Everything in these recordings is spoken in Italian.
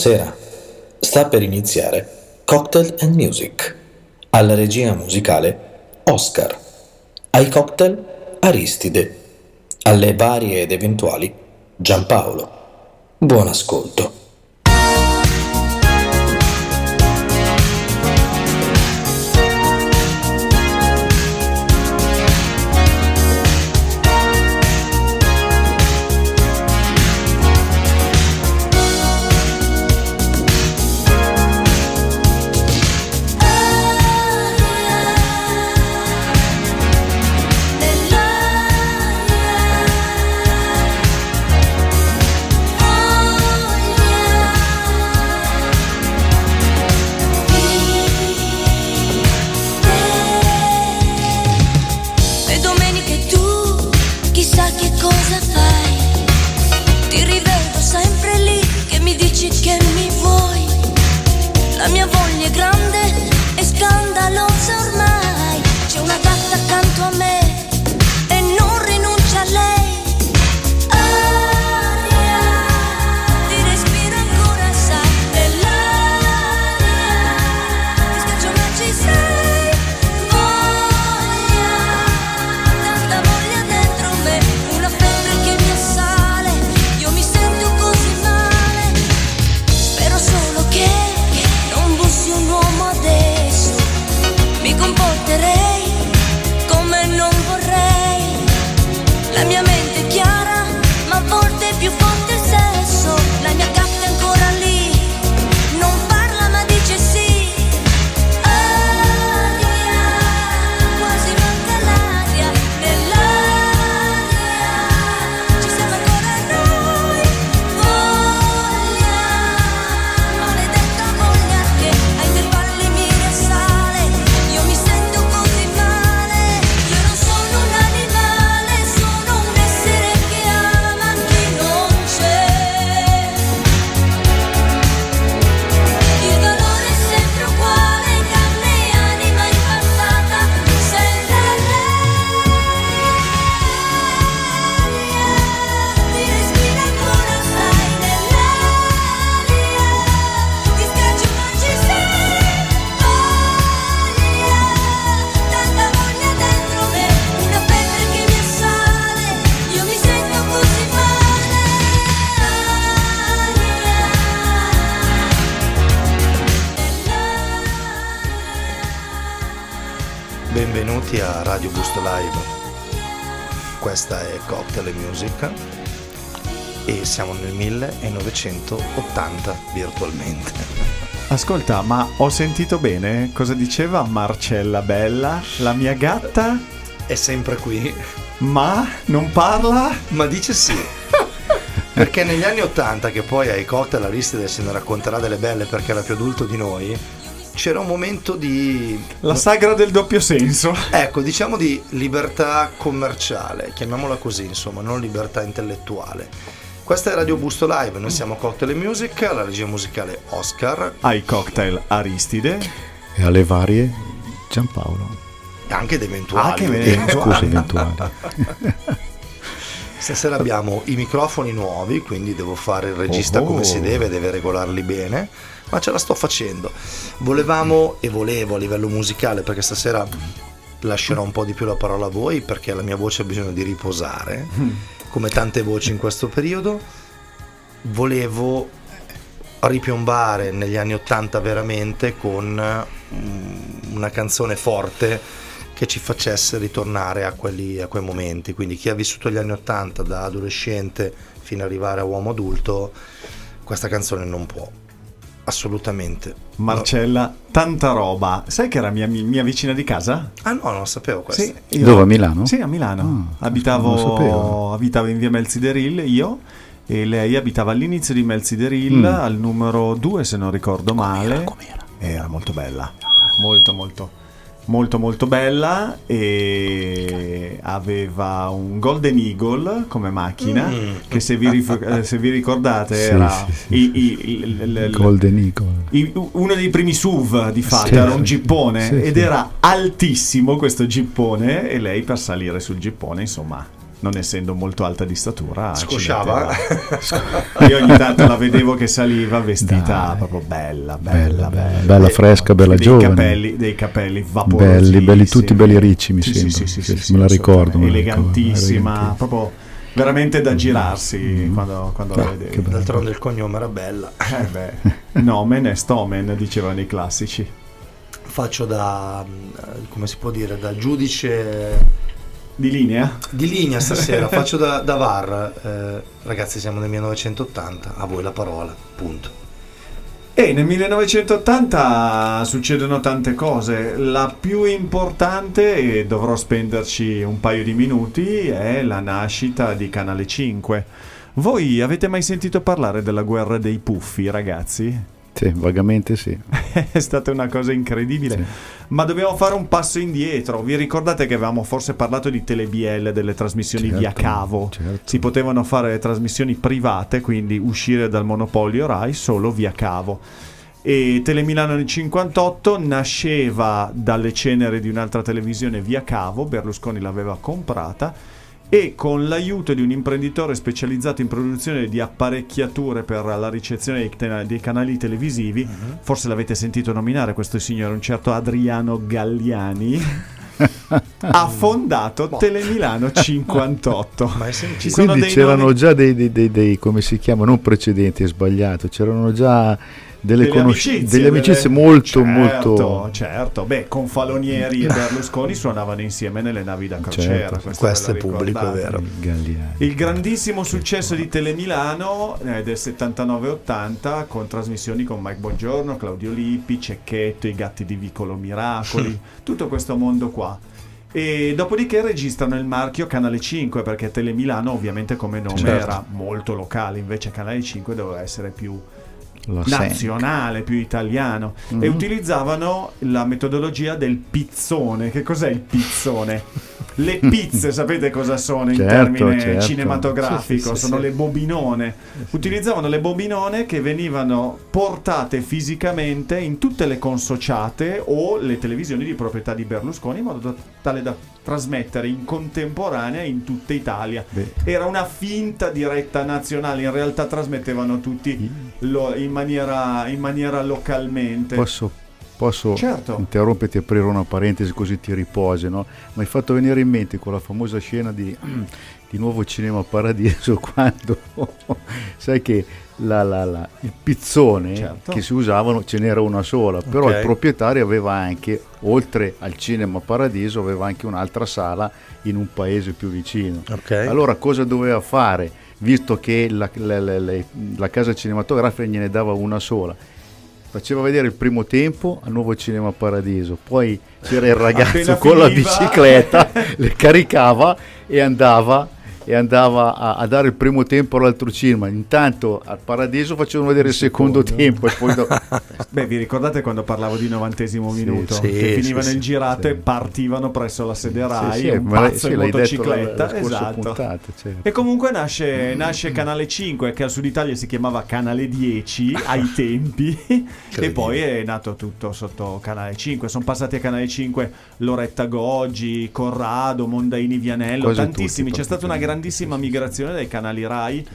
Buonasera. Sta per iniziare Cocktail and Music. Alla regia musicale Oscar. Ai cocktail Aristide. Alle varie ed eventuali Giampaolo. Buon ascolto. Virtualmente. Ascolta, ma ho sentito bene cosa diceva Marcella Bella, la mia gatta, È sempre qui, ma non parla? ma dice sì. Perché negli anni 80, che poi ai cocktail Aristide se ne racconterà delle belle perché era più adulto di noi, c'era un momento di La sagra del doppio senso. Ecco, diciamo di libertà commerciale, chiamiamola così, insomma, non libertà intellettuale. Questa è Radio Busto Live, noi siamo Cocktail Music, la regia musicale Oscar, Ai cocktail Aristide. e alle varie Giampaolo. e anche ed eventuali. Anche perché eventuali. Scusa, eventuali. Stasera abbiamo i microfoni nuovi, quindi devo fare il regista Oh. come si deve, deve regolarli bene, ma ce la sto facendo. Volevamo e volevo a livello musicale, perché stasera lascerò un po' di più la parola a voi, perché la mia voce ha bisogno di riposare, come tante voci in questo periodo. Volevo ripiombare negli anni 80 veramente con mm, una canzone forte che ci facesse ritornare a, quelli, a quei momenti. Quindi chi ha vissuto gli anni 80 da adolescente fino ad arrivare a uomo adulto, questa canzone non può. Assolutamente. Marcella, tanta roba. Sai che era mia, mia vicina di casa? Ah no, non lo sapevo questo. Sì, io- Dove, a Milano? Sì, a Milano. Ah, abitavo, abitavo in via Melzideril io e lei abitava all'inizio di Melzideril, Mm. al numero 2 se non ricordo male. com'era? Era molto bella. Molto molto molto molto bella e aveva un Golden Eagle come macchina Mm. che se vi, rif- eh, se vi ricordate Sì, era sì, sì. i- i- il- il- il- Golden Eagle. i- uno dei primi SUV di fatto Sì, era un gippone Sì, ed era altissimo questo gippone e lei per salire sul gippone insomma non essendo molto alta di statura, ci Scosciava? Io ogni tanto la vedevo che saliva vestita Dai. proprio bella, bella, Bella, bella. bella fresca, bella dei giovane. Capelli, dei capelli vaporosi. Belli, belli, tutti belli ricci, mi sembra. Sì, sì, sì, Sì, sì, me la sì, ricordo, la Elegantissima, ricordo, proprio veramente da girarsi quando, quando la Ah, vedevi. che bello. D'altronde il cognome era bella. Eh beh, nomen est omen, dicevano i classici. Faccio da, mm, come si può dire, da giudice Di linea? di linea stasera, faccio da, da VAR. Eh, ragazzi, siamo nel 1980, a voi la parola, punto. E nel 1980 succedono tante cose. La più importante, e dovrò spenderci un paio di minuti, è la nascita di Canale 5. Voi avete mai sentito parlare della guerra dei puffi, ragazzi? Sì, vagamente sì. È stata una cosa incredibile. Sì. Ma dobbiamo fare un passo indietro. Vi ricordate che avevamo forse parlato di Telebiel, delle trasmissioni Certo, via cavo? certo. Si potevano fare le trasmissioni private, quindi uscire dal monopolio Rai solo via cavo. E Telemilano nel 58 nasceva dalle ceneri di un'altra televisione via cavo, Berlusconi l'aveva comprata e con l'aiuto di un imprenditore specializzato in produzione di apparecchiature per la ricezione dei, canali televisivi, forse l'avete sentito nominare questo signore, un certo Adriano Galliani, ha fondato Telemilano 58. Mai sentito? Ci Quindi c'erano nomi- già dei, dei- dei- dei- come si chiama, non precedenti, è sbagliato, c'erano già delle, conoscenze, delle amicizie delle- molto, certo, molto... certo. Beh, con Falonieri e Berlusconi suonavano insieme nelle navi da crociera. Certo. questo Questo è pubblico, è vero. Galliani. Il grandissimo successo di Telemilano eh, del 79-80 con trasmissioni con Mike Bongiorno, Claudio Lippi, Cecchetto, i gatti di Vicolo Miracoli, tutto questo mondo qua. E dopodiché registrano il marchio Canale 5 perché Telemilano ovviamente come nome Certo. era molto locale, invece Canale 5 doveva essere più Sen- nazionale, più italiano Mhm. e utilizzavano la metodologia del pizzone. Che cos'è il pizzone? Le pizze, sapete cosa sono in Certo, termine certo. cinematografico? Sì, sì, sono sì. le bobinone. Utilizzavano le bobinone che venivano portate fisicamente in tutte le consociate o le televisioni di proprietà di Berlusconi in modo da- tale da trasmettere in contemporanea in tutta Italia. Beh, Era una finta diretta nazionale, in realtà trasmettevano tutti lo- in, maniera, in maniera localmente. posso, posso Certo. interromperti e aprire una parentesi così ti riposi, no? Mi hai fatto venire in mente quella famosa scena di, di Nuovo Cinema Paradiso quando sai che la- la- la- il pizzone Certo. che si usavano ce n'era una sola, però Ok. il proprietario aveva anche, oltre al Cinema Paradiso, aveva anche un'altra sala in un paese più vicino. Ok. Allora cosa doveva fare? Visto che la, la- casa cinematografica gliene dava una sola, faceva vedere il primo tempo a Nuovo Cinema Paradiso, poi c'era il ragazzo con la bicicletta, le caricava e andava, e andava a, a dare il primo tempo all'altro cinema. Intanto al Paradiso facevano vedere il secondo, tempo e poi do- Beh, vi ricordate quando parlavo di novantesimo Sì, minuto? sì, che finivano girato sì. e partivano presso la sede Rai, Sì, sì, un pazzo in motocicletta, la- la esatto. puntata, certo. E comunque nasce, nasce Canale 5, che al Sud Italia si chiamava Canale 10 ai tempi, e poi è nato tutto sotto Canale 5. Sono passati a Canale 5 Loretta Goggi, Corrado, Mondaini Vianello, Quasi tantissimi. tutti, C'è stata una praticamente, grandissima migrazione dai canali Rai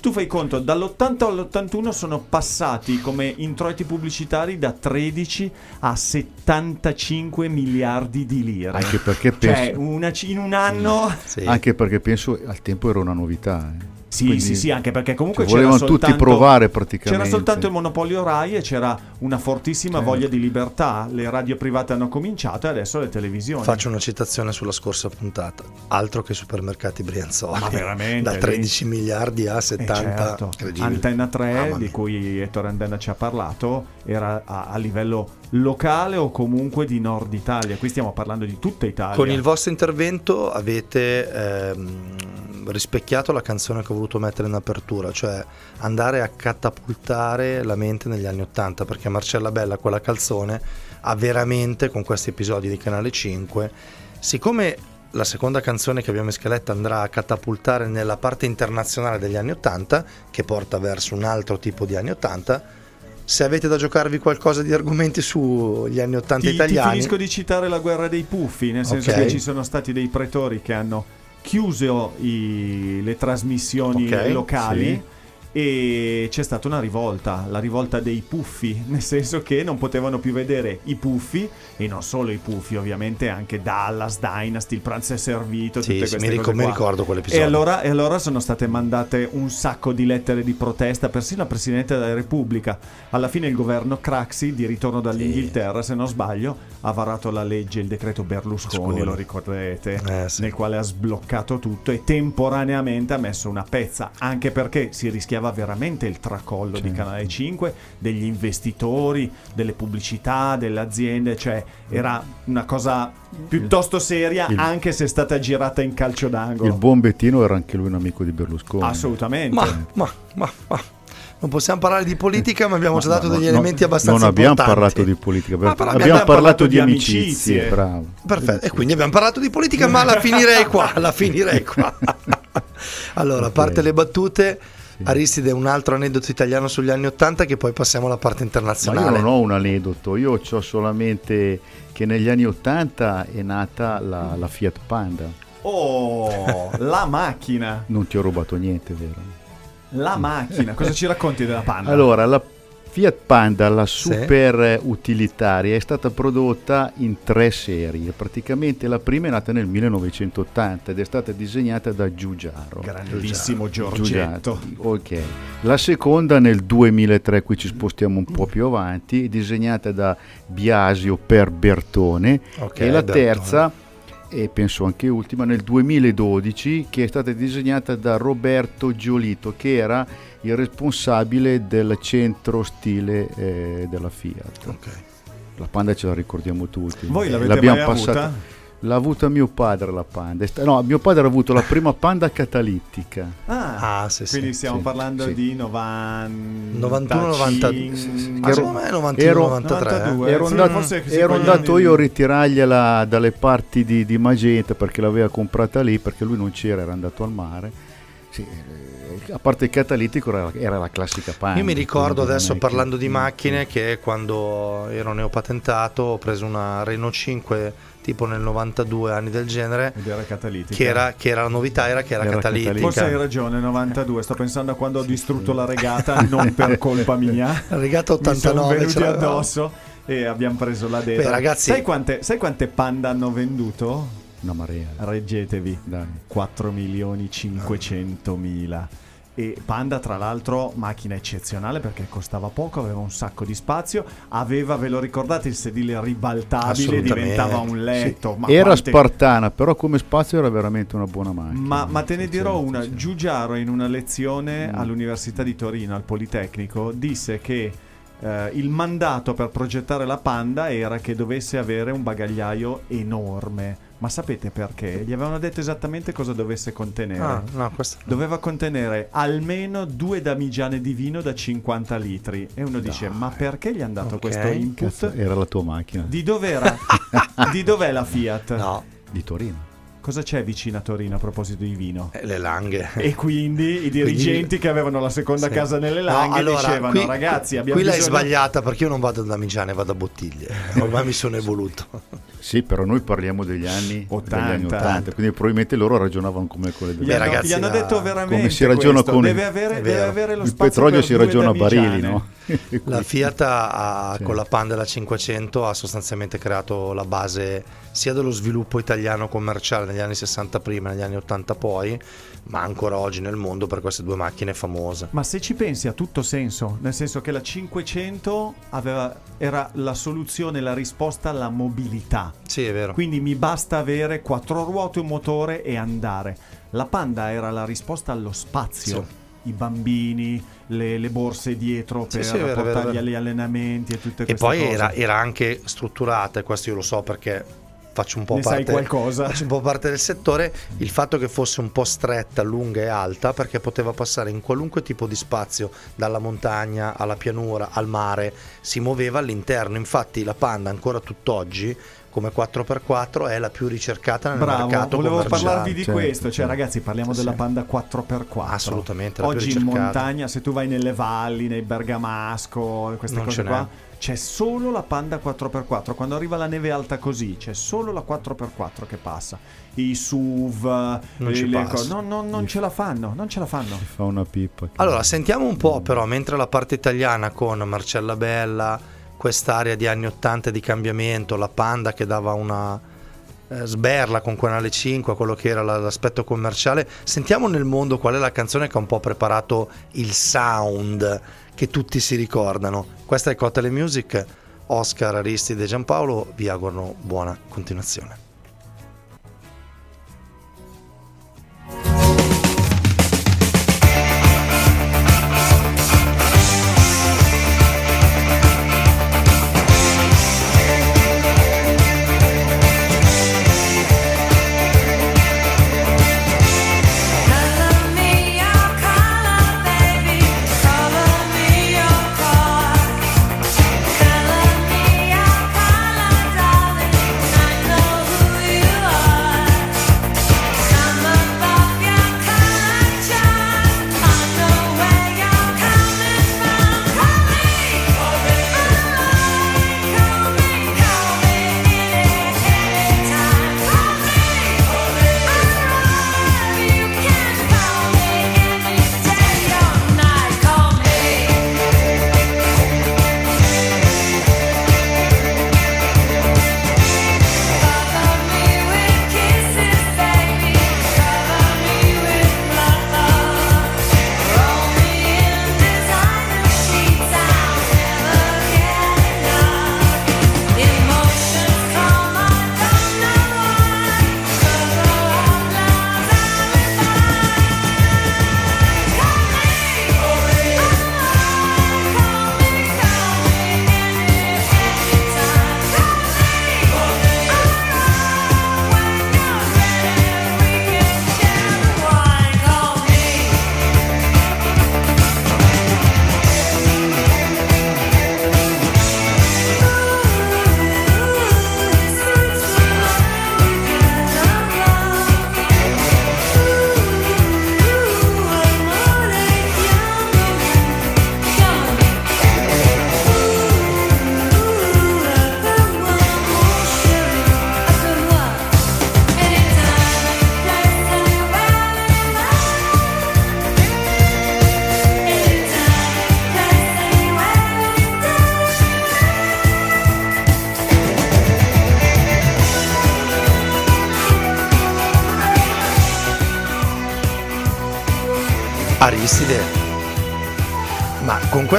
tu fai conto, dall'80 all'81 sono passati come introiti pubblicitari da 13 a 75 miliardi di lire. Anche perché cioè, penso... Cioè, c- in un anno... Sì. Sì. Anche perché penso al tempo era una novità. Eh. Sì, Quindi, sì, sì, anche perché comunque cioè, volevano soltanto, tutti provare praticamente. C'era soltanto il monopolio Rai e c'era una fortissima certo. voglia di libertà. Le radio private hanno cominciato e adesso le televisioni. Faccio una citazione sulla scorsa puntata. Altro che supermercati Brianzoli. Ma veramente? Da 13 lì. miliardi a 75 80 certo. Antenna 3 ah, di cui Ettore Antenna ci ha parlato era a, a, livello locale o comunque di nord Italia? Qui stiamo parlando di tutta Italia. Con il vostro intervento avete ehm, rispecchiato la canzone che ho voluto mettere in apertura cioè andare a catapultare la mente negli anni 80 perché Marcella Bella quella calzone ha veramente con questi episodi di Canale 5 siccome la seconda canzone che abbiamo in scaletta andrà a catapultare nella parte internazionale degli anni Ottanta, che porta verso un altro tipo di anni Ottanta, se avete da giocarvi qualcosa di argomenti sugli anni Ottanta ti, ti italiani... finisco di citare la guerra dei puffi, nel senso Ok. che ci sono stati dei pretori che hanno chiuso i- le trasmissioni Ok, locali. sì. E c'è stata una rivolta, la rivolta dei puffi, nel senso che non potevano più vedere i puffi, e non solo i puffi, ovviamente anche Dallas, Dynasty, il pranzo è servito, Sì, tutte sì, queste mi, ric- cose mi ricordo quell'episodio. E allora, e allora sono state mandate un sacco di lettere di protesta, persino al Presidente della Repubblica. Alla fine il governo Craxi, di ritorno dall'Inghilterra, se non sbaglio, ha varato la legge, il decreto Berlusconi, Berlusconi. lo ricorderete, Eh, sì. nel quale ha sbloccato tutto e temporaneamente ha messo una pezza, anche perché si rischiava veramente il tracollo di Canale 5, degli investitori, delle pubblicità, delle aziende, cioè era una cosa piuttosto seria, Il- anche se è stata girata in calcio d'angolo. Il buon Bettino era anche lui un amico di Berlusconi. Assolutamente. Ma, ma, ma, ma. Non possiamo parlare di politica, ma abbiamo già dato No, degli no, elementi abbastanza Non abbiamo importanti. parlato di politica, Ma abbiamo, abbiamo parlato, di amicizie. amicizie. Bravo. Perfetto, e quindi abbiamo parlato di politica, ma la finirei qua, la finirei qua. allora, a Ok. parte le battute, Aristide un altro aneddoto italiano sugli anni Ottanta che poi passiamo alla parte Ma internazionale. io non ho un aneddoto, io ho solamente che negli anni 80 è nata la, la Fiat Panda. Oh, la macchina. Non ti ho rubato niente, vero? La macchina. Cosa ci racconti della Panda? Allora, la Fiat Panda, la Sì. super utilitaria, è stata prodotta in tre serie. Praticamente la prima è nata nel 1980 ed è stata disegnata da Giugiaro. grandissimo Giorgetto. Giugiaro, Ok. La seconda nel 2003, qui ci spostiamo un po' più avanti, è disegnata da Biasio per Bertone. Ok, e la Bertone. terza, e penso anche ultima, nel 2012, che è stata disegnata da Roberto Giolito, che era il responsabile del centro stile eh, della Fiat. Ok. La Panda ce la ricordiamo tutti. Voi Eh, l'avete l'abbiamo mai passata- avuta? L'ha avuta mio padre la Panda. No, mio padre ha avuto la prima Panda catalittica. Ah, Ah, sì, sì. quindi stiamo sì, parlando sì. di 90... 91, 92. Ma Ero- secondo me 91, ero- 93. eh. 92. ero sì, andato, ero andato io a ritirargliela dalle parti di, di Magenta perché l'aveva comprata lì perché lui non c'era, era andato al mare. Sì, eh, a parte il catalitico era, era la classica Panda. Io mi ricordo adesso che- parlando di macchine che quando ero neopatentato ho preso una Renault 5 tipo nel 92 anni del genere Ed era catalitica. che era, che era la novità era che era, Era catalitica. catalitica. Forse hai ragione, 92. Sto pensando a quando ho distrutto la regata, non per colpa mia. La regata Mi sono 89 venuti ce l'avevamo. addosso e abbiamo preso la. Beh, ragazzi- sai quante, sai quante panda hanno venduto? Una marea. Reggetevi. Dai. 4 milioni 500 mila. E Panda, tra l'altro, macchina eccezionale perché costava poco, aveva un sacco di spazio, aveva, ve lo ricordate, il sedile ribaltabile, diventava un letto. Ma era quante- spartana, però come spazio era veramente una buona macchina. Ma, ma te ne Sì, dirò sì, una, sì. Giugiaro in una lezione Mm. all'Università di Torino, al Politecnico, disse che eh, il mandato per progettare la Panda era che dovesse avere un bagagliaio enorme. Ma sapete perché? Gli avevano detto esattamente cosa dovesse contenere. Ah, no, questo Doveva contenere almeno due damigiane di vino da 50 litri. E uno dice: Ma perché gli hanno dato Ok. questo input? Cazzo, era la tua macchina Di dov'era? di dov'è la Fiat? no, di Torino. Cosa c'è vicino a Torino a proposito di vino? eh, le langhe. E quindi i dirigenti che avevano la seconda Sì. casa nelle No, Langhe allora, dicevano qui- ragazzi abbiamo qui l'hai bisogno... sbagliata perché io non vado da Damigiane, vado a bottiglie. Ormai mi sono evoluto. Sì, però noi parliamo degli anni 80. degli anni 80, quindi probabilmente loro ragionavano come quelle Gli, del Beh, hanno, ragazzi, gli hanno detto veramente come si ragiona questo. con- deve, avere, deve avere lo il spazio petrolio si ragiona a barili, no? La Fiat ha- Sì. con la Panda e la 500 ha sostanzialmente creato la base sia dello sviluppo italiano commerciale negli anni 60 prima, negli anni 80 poi, ma ancora oggi nel mondo per queste due macchine famose. Ma se ci pensi ha tutto senso, nel senso che la 500 aveva- era la soluzione, la risposta alla mobilità. Sì, è vero. Quindi mi basta avere quattro ruote, un motore e andare. La Panda era la risposta allo spazio. I bambini, le, le borse dietro Sì, per sì, è portarli agli allenamenti e tutte E queste poi cose. era, era anche strutturata, e questo io lo so perché faccio un po' Ne sai parte qualcosa? faccio un po' parte del settore, il fatto che fosse un po' stretta, lunga e alta perché poteva passare in qualunque tipo di spazio, dalla montagna alla pianura, al mare, si muoveva all'interno. Infatti la Panda ancora tutt'oggi come 4x4 è la più ricercata nel Bravo, mercato volevo parlarvi di Certo, questo, cioè ragazzi parliamo Sì, della. Panda 4x4. Assolutamente, la più Oggi in montagna, se tu vai nelle valli, nei Bergamasco, queste Non cose ce n'è. qua, c'è solo la Panda 4x4. Quando arriva la neve alta così, c'è solo la 4x4 che passa. I SUV, Non ci le cose- no, no, non ce la fanno, non ce la fanno. Fa una pippa. Allora, sentiamo un po' però, mentre la parte italiana con Marcella Bella, quest'area di anni 80 di cambiamento, la Panda che dava una eh, sberla con Canale 5 a quello che era la- l'aspetto commerciale, sentiamo nel mondo qual è la canzone che ha un po' preparato il sound che tutti si ricordano. Questa è Cotele Music, Oscar, Aristide e Giampaolo vi auguro buona continuazione.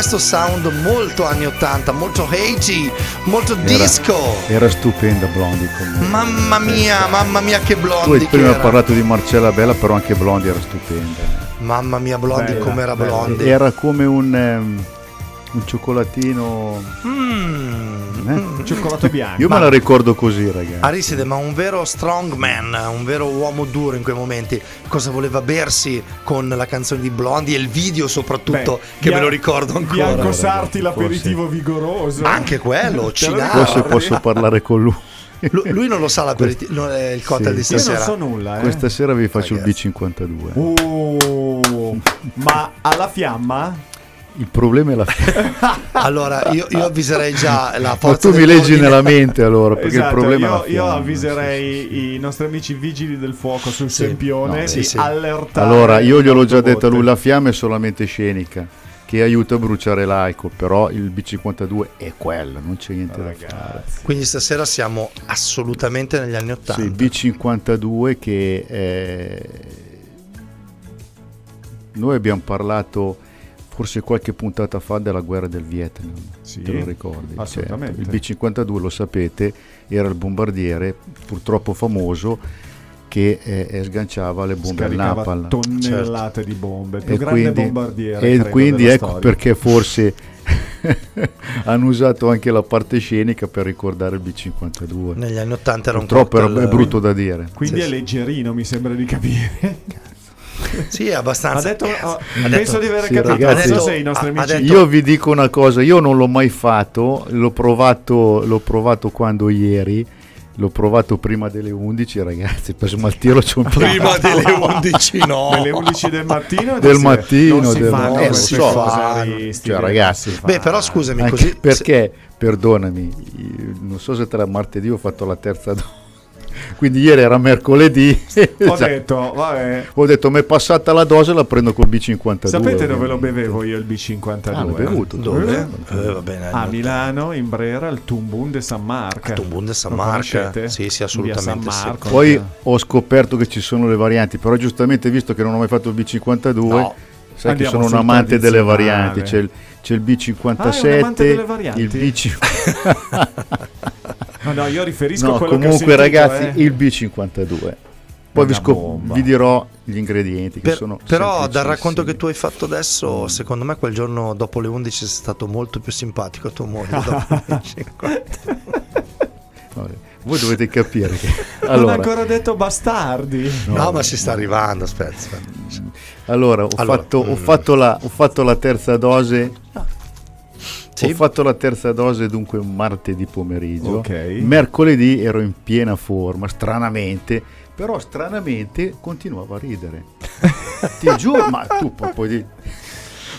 Questo sound molto anni 80, molto agey, molto Era- disco. Era stupenda Blondie comunque. Mamma mia, mamma mia che Tu Blondie hai che prima era. parlato di Marcella Bella, però anche Blondie era stupenda. Mamma mia Blondie Bella, com'era bella. Blondie. Era come un, ehm, un cioccolatino. Mm. Il cioccolato bianco. Io me la ricordo così, ragazzi. Aristide, ma un vero strongman, un vero uomo duro in quei momenti, cosa voleva bersi con la canzone di Blondie e il video soprattutto, Beh, che me Bian- lo ricordo ancora. Bianco Sarti, l'aperitivo vigoroso. Anche quello, Cinaro. Forse posso parlare con lui. Lu- Lui non lo sa l'aperitivo, non è il cocktail Sì. di Io non stasera. so nulla, eh. Questa sera vi faccio Ragazzi. il B52. Oh, ma alla fiamma? Il problema è la Allora, io, io avviserei già la Ma forza tu mi leggi nella mente allora, perché Esatto, il problema è io, la io fiamma, avviserei i nostri amici vigili del fuoco sul Sì, Sempione no, sì, sì. allertare. Allora, io gliel'ho già detto a lui, la fiamma è solamente scenica, che aiuta a bruciare l'alcol, però il B52 è quello, non c'è niente da fare. Ragazzi. Quindi stasera siamo assolutamente negli anni Sì, il 80. B52 che eh, noi abbiamo parlato forse qualche puntata fa della guerra del Vietnam, Sì, te lo ricordi? assolutamente. Certo. Il B52 lo sapete, era il bombardiere purtroppo famoso che eh, eh, sganciava le bombe al napalm. tonnellate di bombe, il più E grande quindi, bombardiere. e credo, quindi ecco storia. perché forse hanno usato anche la parte scenica per ricordare il B52. Negli anni 80 era un Purtroppo era- cocktail- è brutto da dire. Quindi Sì, è leggerino, mi sembra di capire. Sì, è abbastanza. Ha detto, oh, Ha penso detto- di aver Sì, capito. ragazzi. non so se i nostri Ha- ha amici. detto- Io vi dico una cosa, io non l'ho mai fatto, l'ho provato, l'ho provato quando ieri l'ho provato prima delle 11, ragazzi. Per smaltirlo c'è un Prima delle 11 no. Delle 11 del mattino? Del si- mattino, non si del- fanno eh, so. Fanno. aristiche, Cioè, ragazzi. Beh, però scusami, così perché, perdonami, io non so se tra martedì ho fatto la terza dose. Quindi ieri era mercoledì. Ho Cioè, detto, vabbè. ho detto, mi è passata la dose, la prendo col B52. Sapete dove lo bevevo io il B52? Ah, l'hai bevuto? dove? Eh, bene. A Milano, in Brera, al Tumbun de San Marco. A Tumbun de San Marco. Sì, sì, assolutamente San sì. Marco. Poi ho scoperto che ci sono le varianti, però giustamente visto che non ho mai fatto il B52, No. sai che Andiamo sono un amante delle varianti, c'è il, c'è il Ah, è un amante delle B57, varianti? il B52. No, no, io riferisco a No, quello comunque che ho sentito, ragazzi, eh. il B52. Poi vi, scop- vi dirò gli ingredienti che Per- sono però dal racconto che tu hai fatto adesso, secondo me quel giorno dopo le 11 sei stato molto più simpatico a tua moglie. dopo le 50. Vabbè, Voi dovete capire che Non ha allora, ancora detto bastardi. No, ma si sta arrivando, aspetta. aspetta. allora, ho, Allora, fatto, ho, mm. fatto la, ho fatto la terza dose Sì? Ho fatto la terza dose dunque un martedì pomeriggio. Ok. Mercoledì ero in piena forma, stranamente, però stranamente continuavo a ridere. Ti giuro, ma tu poi, di-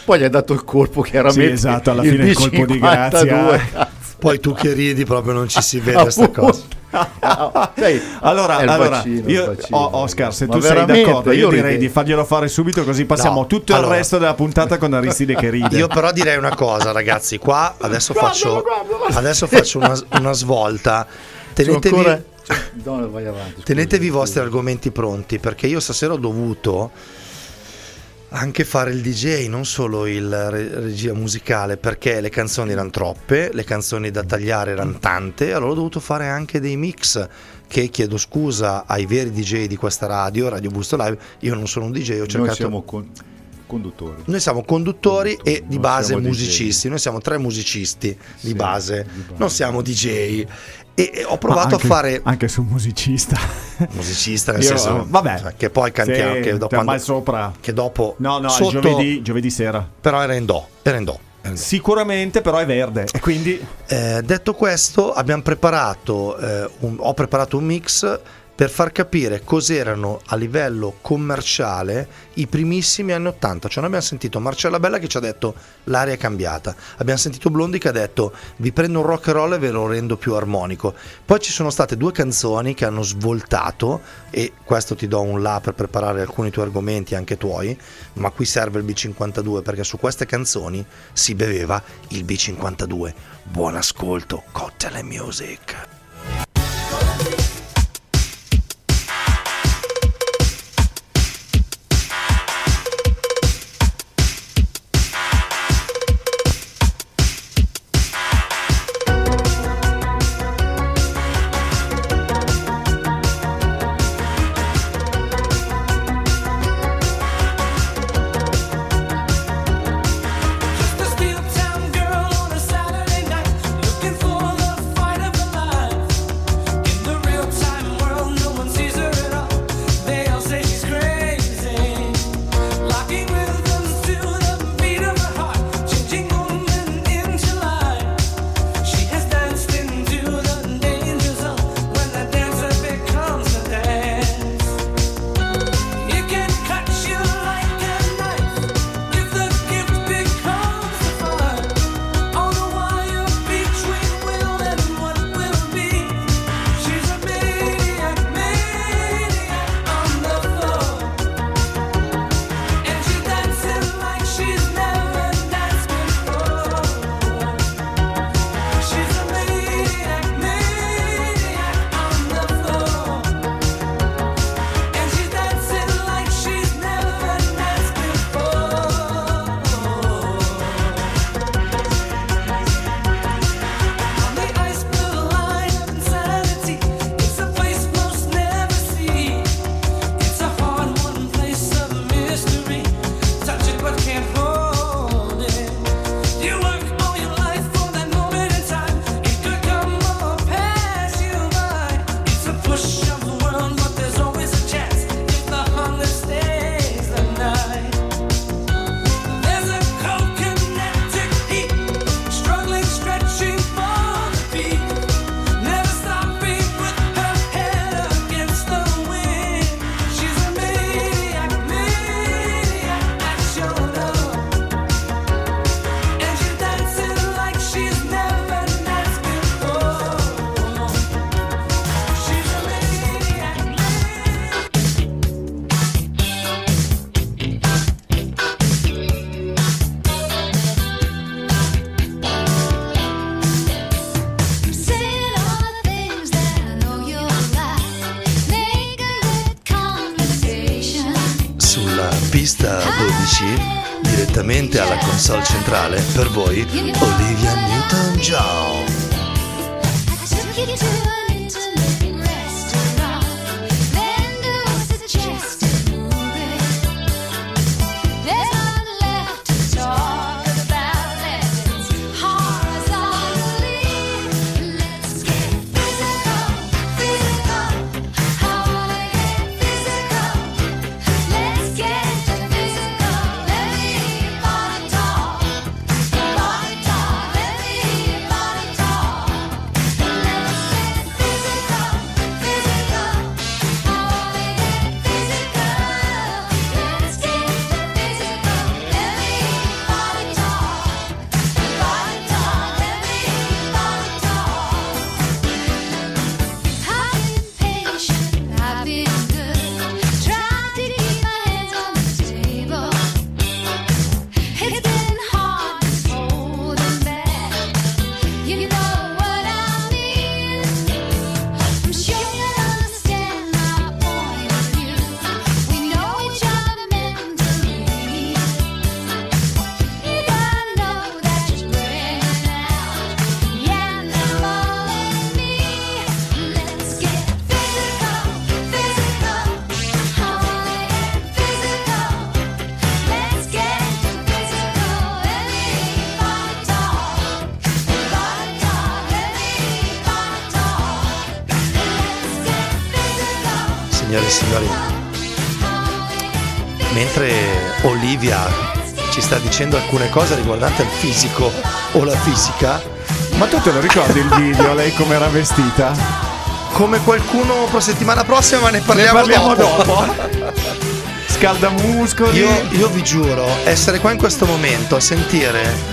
poi gli hai dato il colpo chiaramente. Sì, esatto, alla il fine il colpo di grazia. B52, cazzo. Poi tu che ridi proprio non ci si vede sta Appunto. cosa. Sai, Allora, il allora il io, vaccino. oh, Oscar, se tu sei d'accordo, io, io direi di farglielo fare subito così passiamo No, tutto il allora- resto della puntata con Aristide che ride. Io però direi una cosa, ragazzi, qua adesso faccio, adesso faccio una, una svolta. Tenetevi, ancora- No, vai avanti, scusa, tenetevi i vostri argomenti pronti perché io stasera ho dovuto anche fare il DJ, non solo il re- regia musicale, perché le canzoni erano troppe, le canzoni da tagliare erano tante, allora ho dovuto fare anche dei mix che chiedo scusa ai veri DJ di questa radio, Radio Busto Live, io non sono un DJ, ho Noi cercato siamo con- conduttori. noi siamo conduttori e di Non base siamo DJ. musicisti, noi siamo tre musicisti di, Sì, base, di base. non siamo DJ. E, e ho provato anche- a fare anche su musicista. musicista, nel Io- senso vabbè. cioè, che poi cantiamo, Sì, che, dopo, te quando- sopra. che dopo No, no, il sotto, giovedì, giovedì sera. però era in do, era in do. era in do. Sicuramente però è verde e quindi Eh, detto questo, abbiamo preparato, eh, un- ho preparato un mix per far capire cos'erano a livello commerciale i primissimi anni 80. Cioè, noi abbiamo sentito Marcella Bella che ci ha detto l'aria è cambiata, abbiamo sentito Blondi che ha detto vi prendo un rock and roll e ve lo rendo più armonico. Poi ci sono state due canzoni che hanno svoltato, e questo ti do un là per preparare alcuni tuoi argomenti, anche tuoi, ma qui serve il B52 perché su queste canzoni si beveva il B52. Buon ascolto, cocktail music. Direttamente alla console centrale, per voi Olivia Newton-John. Sta dicendo alcune cose riguardanti il fisico o la fisica, Ma tu te lo ricordi il video, lei come era vestita? come qualcuno per settimana prossima, ma ne Ne parliamo, parliamo dopo. dopo. Scaldamuscoli. Io, io vi giuro, essere qua in questo momento a sentire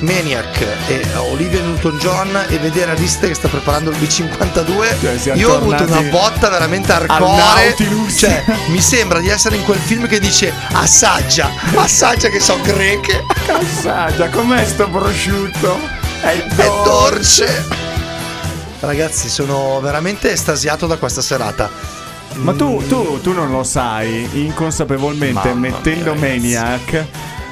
Maniac e Olivia Newton-John e vedere Ariste che sta preparando il B52, Cioè, io ho avuto una botta veramente hardcore. Cioè, mi sembra di essere in quel film che dice assaggia, assaggia che so greche, Assaggia, com'è sto prosciutto? È è dolce. dolce. Ragazzi, sono veramente estasiato da questa serata. Ma tu, tu, tu non lo sai, inconsapevolmente Mamma mettendo mia. Maniac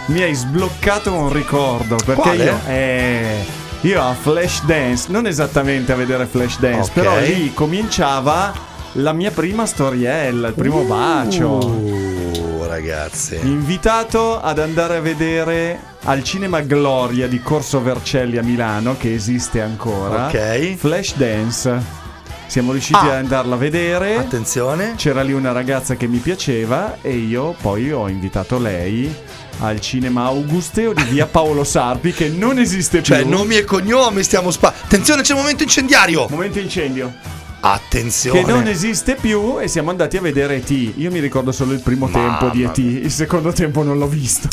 mi hai sbloccato un ricordo perché Quale? io eh, io a Flash Dance, non esattamente a vedere Flash Dance, Ok. però lì cominciava la mia prima storiella, il primo bacio. Uh, ragazzi. Invitato ad andare a vedere al Cinema Gloria di Corso Vercelli a Milano, che esiste ancora, Ok. Flash Dance. Siamo riusciti Ah. ad andarla a vedere. Attenzione. C'era lì una ragazza che mi piaceva e io poi ho invitato lei al cinema Augusteo di via Paolo Sarpi che non esiste più. Cioè, nomi e cognomi stiamo spa. Attenzione, c'è un momento incendiario. Momento incendio. Attenzione. Che non esiste più e siamo andati a vedere E.T. Io mi ricordo solo il primo tempo di Mamma E.T. Il secondo tempo non l'ho visto.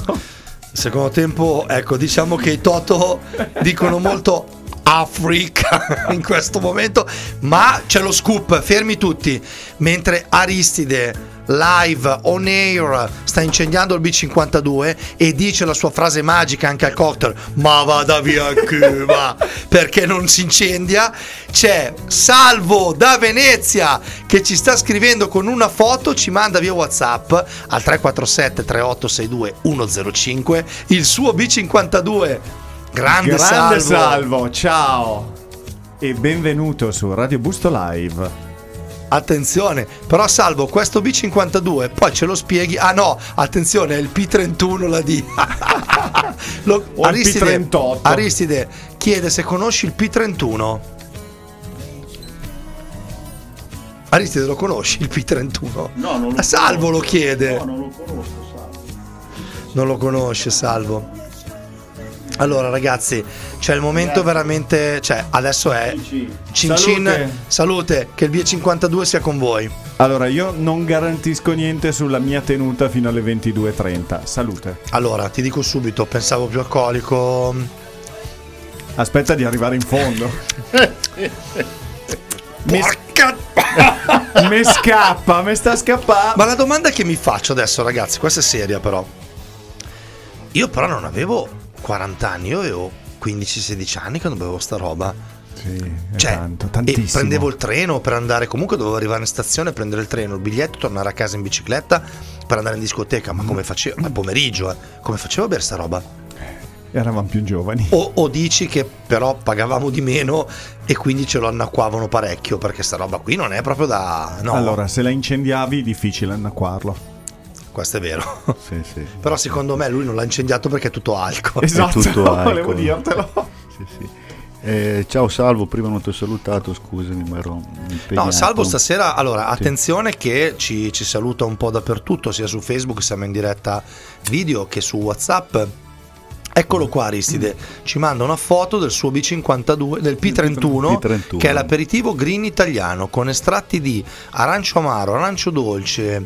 Secondo tempo, ecco, diciamo che i Toto dicono molto Africa in questo momento, ma c'è lo scoop, fermi tutti, mentre Aristide live on air sta incendiando il B52 e dice la sua frase magica anche al cocktail ma vada via Cuba perché non si incendia c'è Salvo da Venezia che ci sta scrivendo con una foto ci manda via Whatsapp al 347 3862 105 il suo B52 grande, Grande Salvo. salvo, ciao. E benvenuto su Radio Busto Live. Attenzione, però salvo questo B52, poi ce lo spieghi. Ah no, attenzione, è il P31 la D. Lo- O il P38. Aristide chiede se conosci il P31. Aristide lo conosci il P31? No, non lo Salvo lo chiede. No, non lo conosco, Salvo. Non lo conosce Salvo. Allora ragazzi, c'è il momento veramente, cioè adesso è Cin Salute. salute, che il B52 sia con voi. Allora, io non garantisco niente sulla mia tenuta fino alle 22.30. Salute. Allora, ti dico subito, pensavo più alcolico. Aspetta di arrivare in fondo. Mi, Porca mi scappa, mi sta scappando. Ma la domanda che mi faccio adesso, ragazzi, questa è seria però. Io però non avevo 40 anni, io avevo 15-16 anni quando bevevo sta roba. Sì, Cioè, tanto, e prendevo il treno per andare, comunque dovevo arrivare in stazione, prendere il treno, il biglietto, tornare a casa in bicicletta, per andare in discoteca, ma come faceva? Al pomeriggio, eh, come faceva a bere sta roba? Eravamo più giovani. O, o dici che però pagavamo di meno e quindi ce lo annacquavano parecchio, perché sta roba qui non è proprio da... No, Allora, se la incendiavi, difficile annacquarlo. Questo è vero. Sì, sì. però secondo me lui non l'ha incendiato perché è tutto alcol. Esatto, tutto volevo alcol. dirtelo. Sì, sì. Eh, ciao Salvo, prima non ti ho salutato, scusami, ma ero impegnato. No, Salvo stasera, allora attenzione che ci, ci saluta un po' dappertutto, sia su Facebook, siamo in diretta video che su Whatsapp. Eccolo qua Aristide, ci manda una foto del suo B52, del P31, P31. che è l'aperitivo green italiano con estratti di arancio amaro, arancio dolce,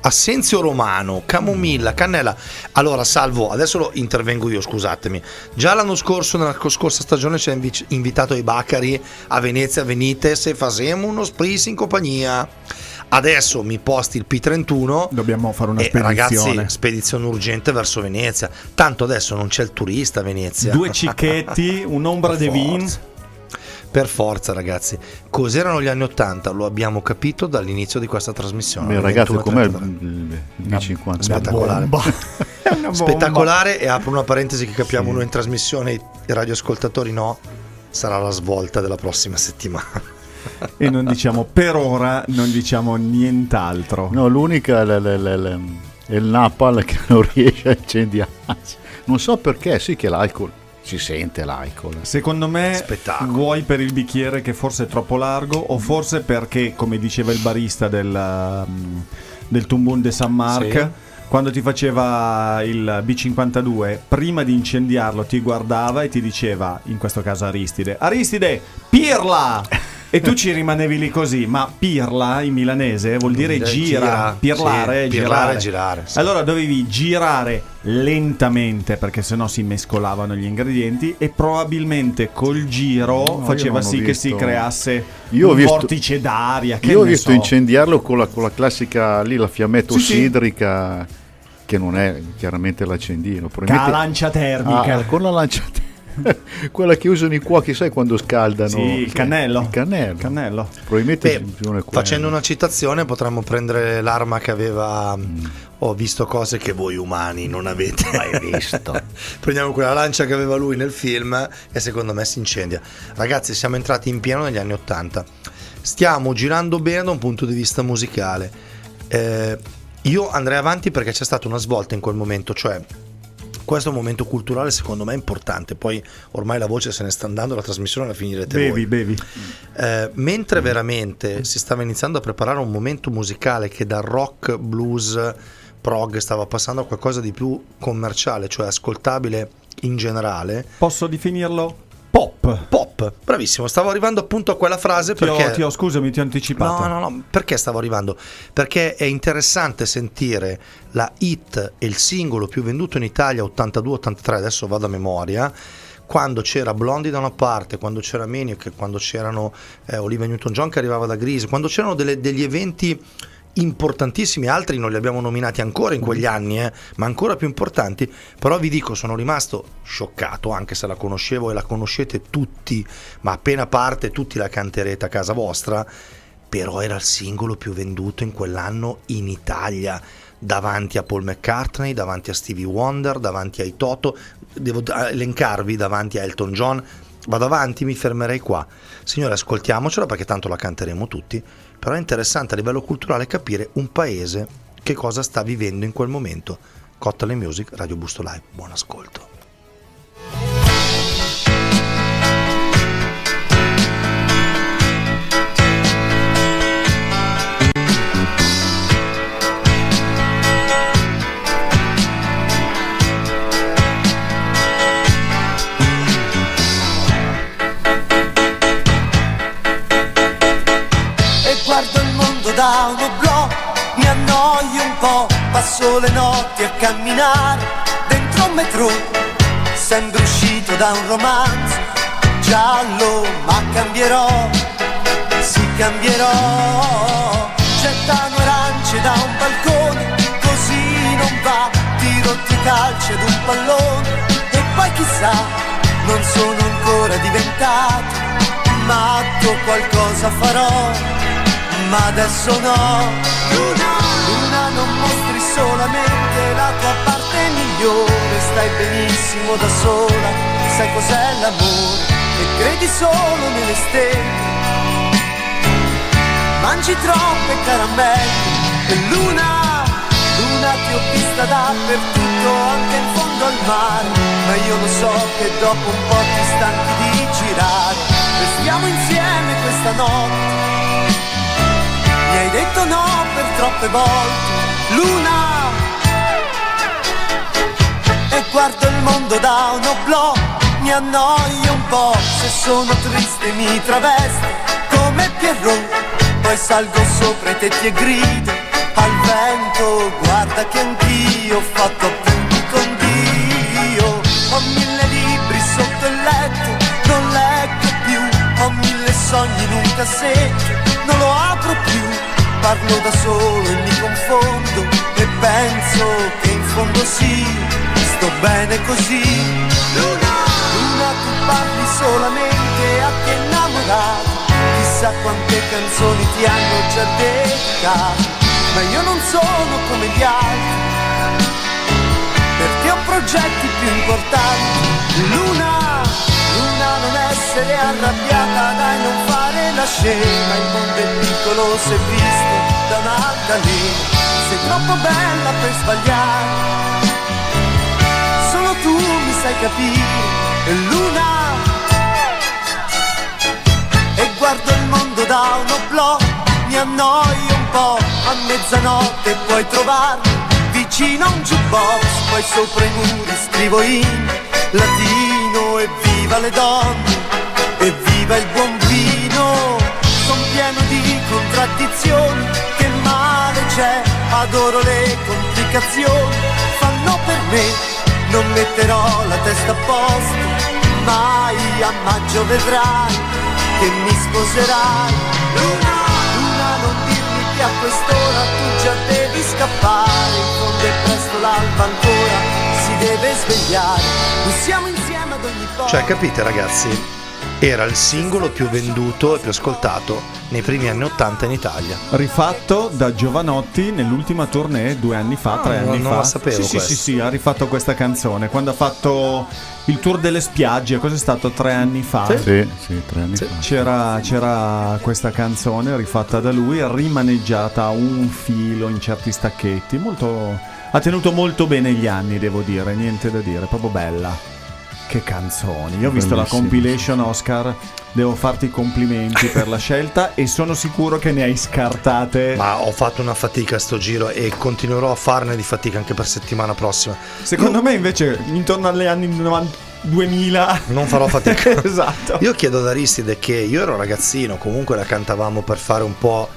assenzio romano, camomilla, cannella. Allora Salvo, adesso lo intervengo io, scusatemi. Già l'anno scorso, nella co- scorsa stagione, ci ha invi- invitato i Bacari a Venezia, venite se facciamo uno spritz in compagnia. Adesso mi posti il P31 Dobbiamo fare una e ragazzi, spedizione. spedizione urgente verso Venezia. Tanto adesso non c'è il turista a Venezia. Due cicchetti, un'ombra de vin. Forza. Per forza, ragazzi. Cos'erano gli anni Ottanta? Lo abbiamo capito dall'inizio di questa trasmissione. Beh, ragazzi, 21:33. com'è il, il B50? Spettacolare. Spettacolare e apro una parentesi che capiamo Sì. noi in trasmissione, i radioascoltatori no, sarà la svolta della prossima settimana. E non diciamo per ora, non diciamo nient'altro. No, l'unica è il Napal che non riesce a incendiarsi. Non so perché, sì che l'alcol, si sente l'alcol. Secondo me Spettacolo. vuoi per il bicchiere che forse è troppo largo o forse perché, come diceva il barista del, um, del Tumbun de San Marc, Sì. quando ti faceva il B52, prima di incendiarlo ti guardava e ti diceva, in questo caso Aristide, Aristide, pirla! E tu ci rimanevi lì così, ma pirla in milanese vuol dire gira, gira, pirlare, sì, girare. pirlare, girare, sì. Allora dovevi girare lentamente perché sennò si mescolavano gli ingredienti e probabilmente col giro No, faceva sì che si visto- creasse Io un visto- vortice d'aria. Io ho visto so. incendiarlo con la, con la classica lì, la fiammetta Sì, ossidrica, che non è chiaramente l'accendino. La lancia termica. Ah, con la lancia quella che usano i cuochi, sai quando scaldano? Sì, il cannello. Il cannello. Cannello. Probabilmente Beh, facendo una citazione potremmo prendere l'arma che aveva Mm. ho visto cose che voi umani non avete Mai visto. prendiamo quella lancia che aveva lui nel film e secondo me si incendia ragazzi siamo entrati in pieno negli anni 80 stiamo girando bene da un punto di vista musicale Eh, io andrei avanti perché c'è stata una svolta in quel momento cioè questo è un momento culturale secondo me importante. Poi ormai la voce se ne sta andando la trasmissione la finirete voi. Bevi, bevi. eh, mentre veramente si stava iniziando a preparare un momento musicale che dal rock, blues, prog stava passando a qualcosa di più commerciale, cioè ascoltabile in generale, Posso definirlo pop? pop, bravissimo, stavo arrivando appunto a quella frase Ti ho, perché... ti ho- scusami, ti ho anticipato. No, no, no, perché stavo arrivando? Perché è interessante sentire la hit e il singolo più venduto in Italia 82-83, adesso vado a memoria, quando c'era Blondie da una parte, quando c'era Maniac, quando c'erano eh, Olivia Newton-John che arrivava da Grease, quando c'erano delle- degli eventi importantissimi, altri non li abbiamo nominati ancora in quegli anni, eh, ma ancora più importanti, però vi dico, sono rimasto scioccato, anche se la conoscevo e la conoscete tutti, ma appena parte tutti la canterete a casa vostra, però era il singolo più venduto in quell'anno in Italia, davanti a Paul McCartney, davanti a Stevie Wonder, davanti ai Toto, devo elencarvi davanti a Elton John, vado avanti, mi fermerei qua. Signore, ascoltiamocela perché tanto la canteremo tutti, però è interessante a livello culturale capire un paese che cosa sta vivendo in quel momento. Cottale Music, Radio Busto Live, buon ascolto. Chissà, non sono ancora diventato matto qualcosa farò ma adesso no. Luna, Luna non mostri solamente la tua parte migliore, stai benissimo da sola, sai cos'è l'amore e credi solo nelle stelle. Mangi troppe caramelle e Luna, Luna ti ho vista dappertutto, anche in fondo al mare, ma io lo so che dopo un po' ti stanchi di girare. Restiamo insieme questa notte. Mi hai detto no per troppe volte, Luna. E guardo il mondo da un oblò, mi annoio un po', se sono triste mi travesto come Pierrot. Poi salgo sopra i tetti e grido al vento, guarda che anch'io ho fatto appunti con Dio. Ho mille libri sotto il letto, non leggo più, ho mille sogni in un cassetto, non lo apro più. Parlo da solo e mi confondo e penso che in fondo sì, sto bene così. Luna, Luna tu parli solamente a è innamorato, chissà quante canzoni ti hanno già dedicato, ma io non sono come gli altri, perché ho progetti più importanti. Luna, Luna non essere arrabbiata, dai non fare la scema, il mondo è piccolo se visto da un'altalena, sei troppo bella per sbagliare, solo tu mi sai capire, Luna, e guardo il mondo da un oblò, mi annoio po', a mezzanotte puoi trovarmi vicino a un jukebox, poi sopra i muri scrivo in latino e viva le donne, e viva il buon vino, son pieno di contraddizioni, che male c'è, adoro le complicazioni, fanno per me, non metterò la testa a posto, mai a maggio vedrai che mi sposerai. Luna, che a quest'ora tu già devi scappare, in fondo è presto l'alba ancora, si deve svegliare, noi siamo insieme ad ogni porta. Cioè, capite ragazzi? Era il singolo più venduto e più ascoltato nei primi anni 80 in Italia. Rifatto da Giovanotti nell'ultima tournée due anni fa, Ah, tre non- anni non fa. la sapevo Sì, sì, sì, sì, ha rifatto questa canzone. Quando ha fatto il tour delle spiagge, cos'è stato? Tre anni fa. Sì, sì, tre anni fa. C'era, c'era questa canzone rifatta da lui, rimaneggiata a un filo in certi stacchetti. Molto, ha tenuto molto bene gli anni, devo dire, niente da dire, proprio bella. Che canzoni. Io ho visto la compilation Oscar, devo farti i complimenti per la scelta e sono sicuro che ne hai scartate. Ma ho fatto una fatica a sto giro e continuerò a farne di fatica anche per settimana prossima. Secondo me invece intorno agli anni 90 2000 Non farò fatica. esatto. Io chiedo ad Aristide che io ero ragazzino, comunque la cantavamo per fare un po'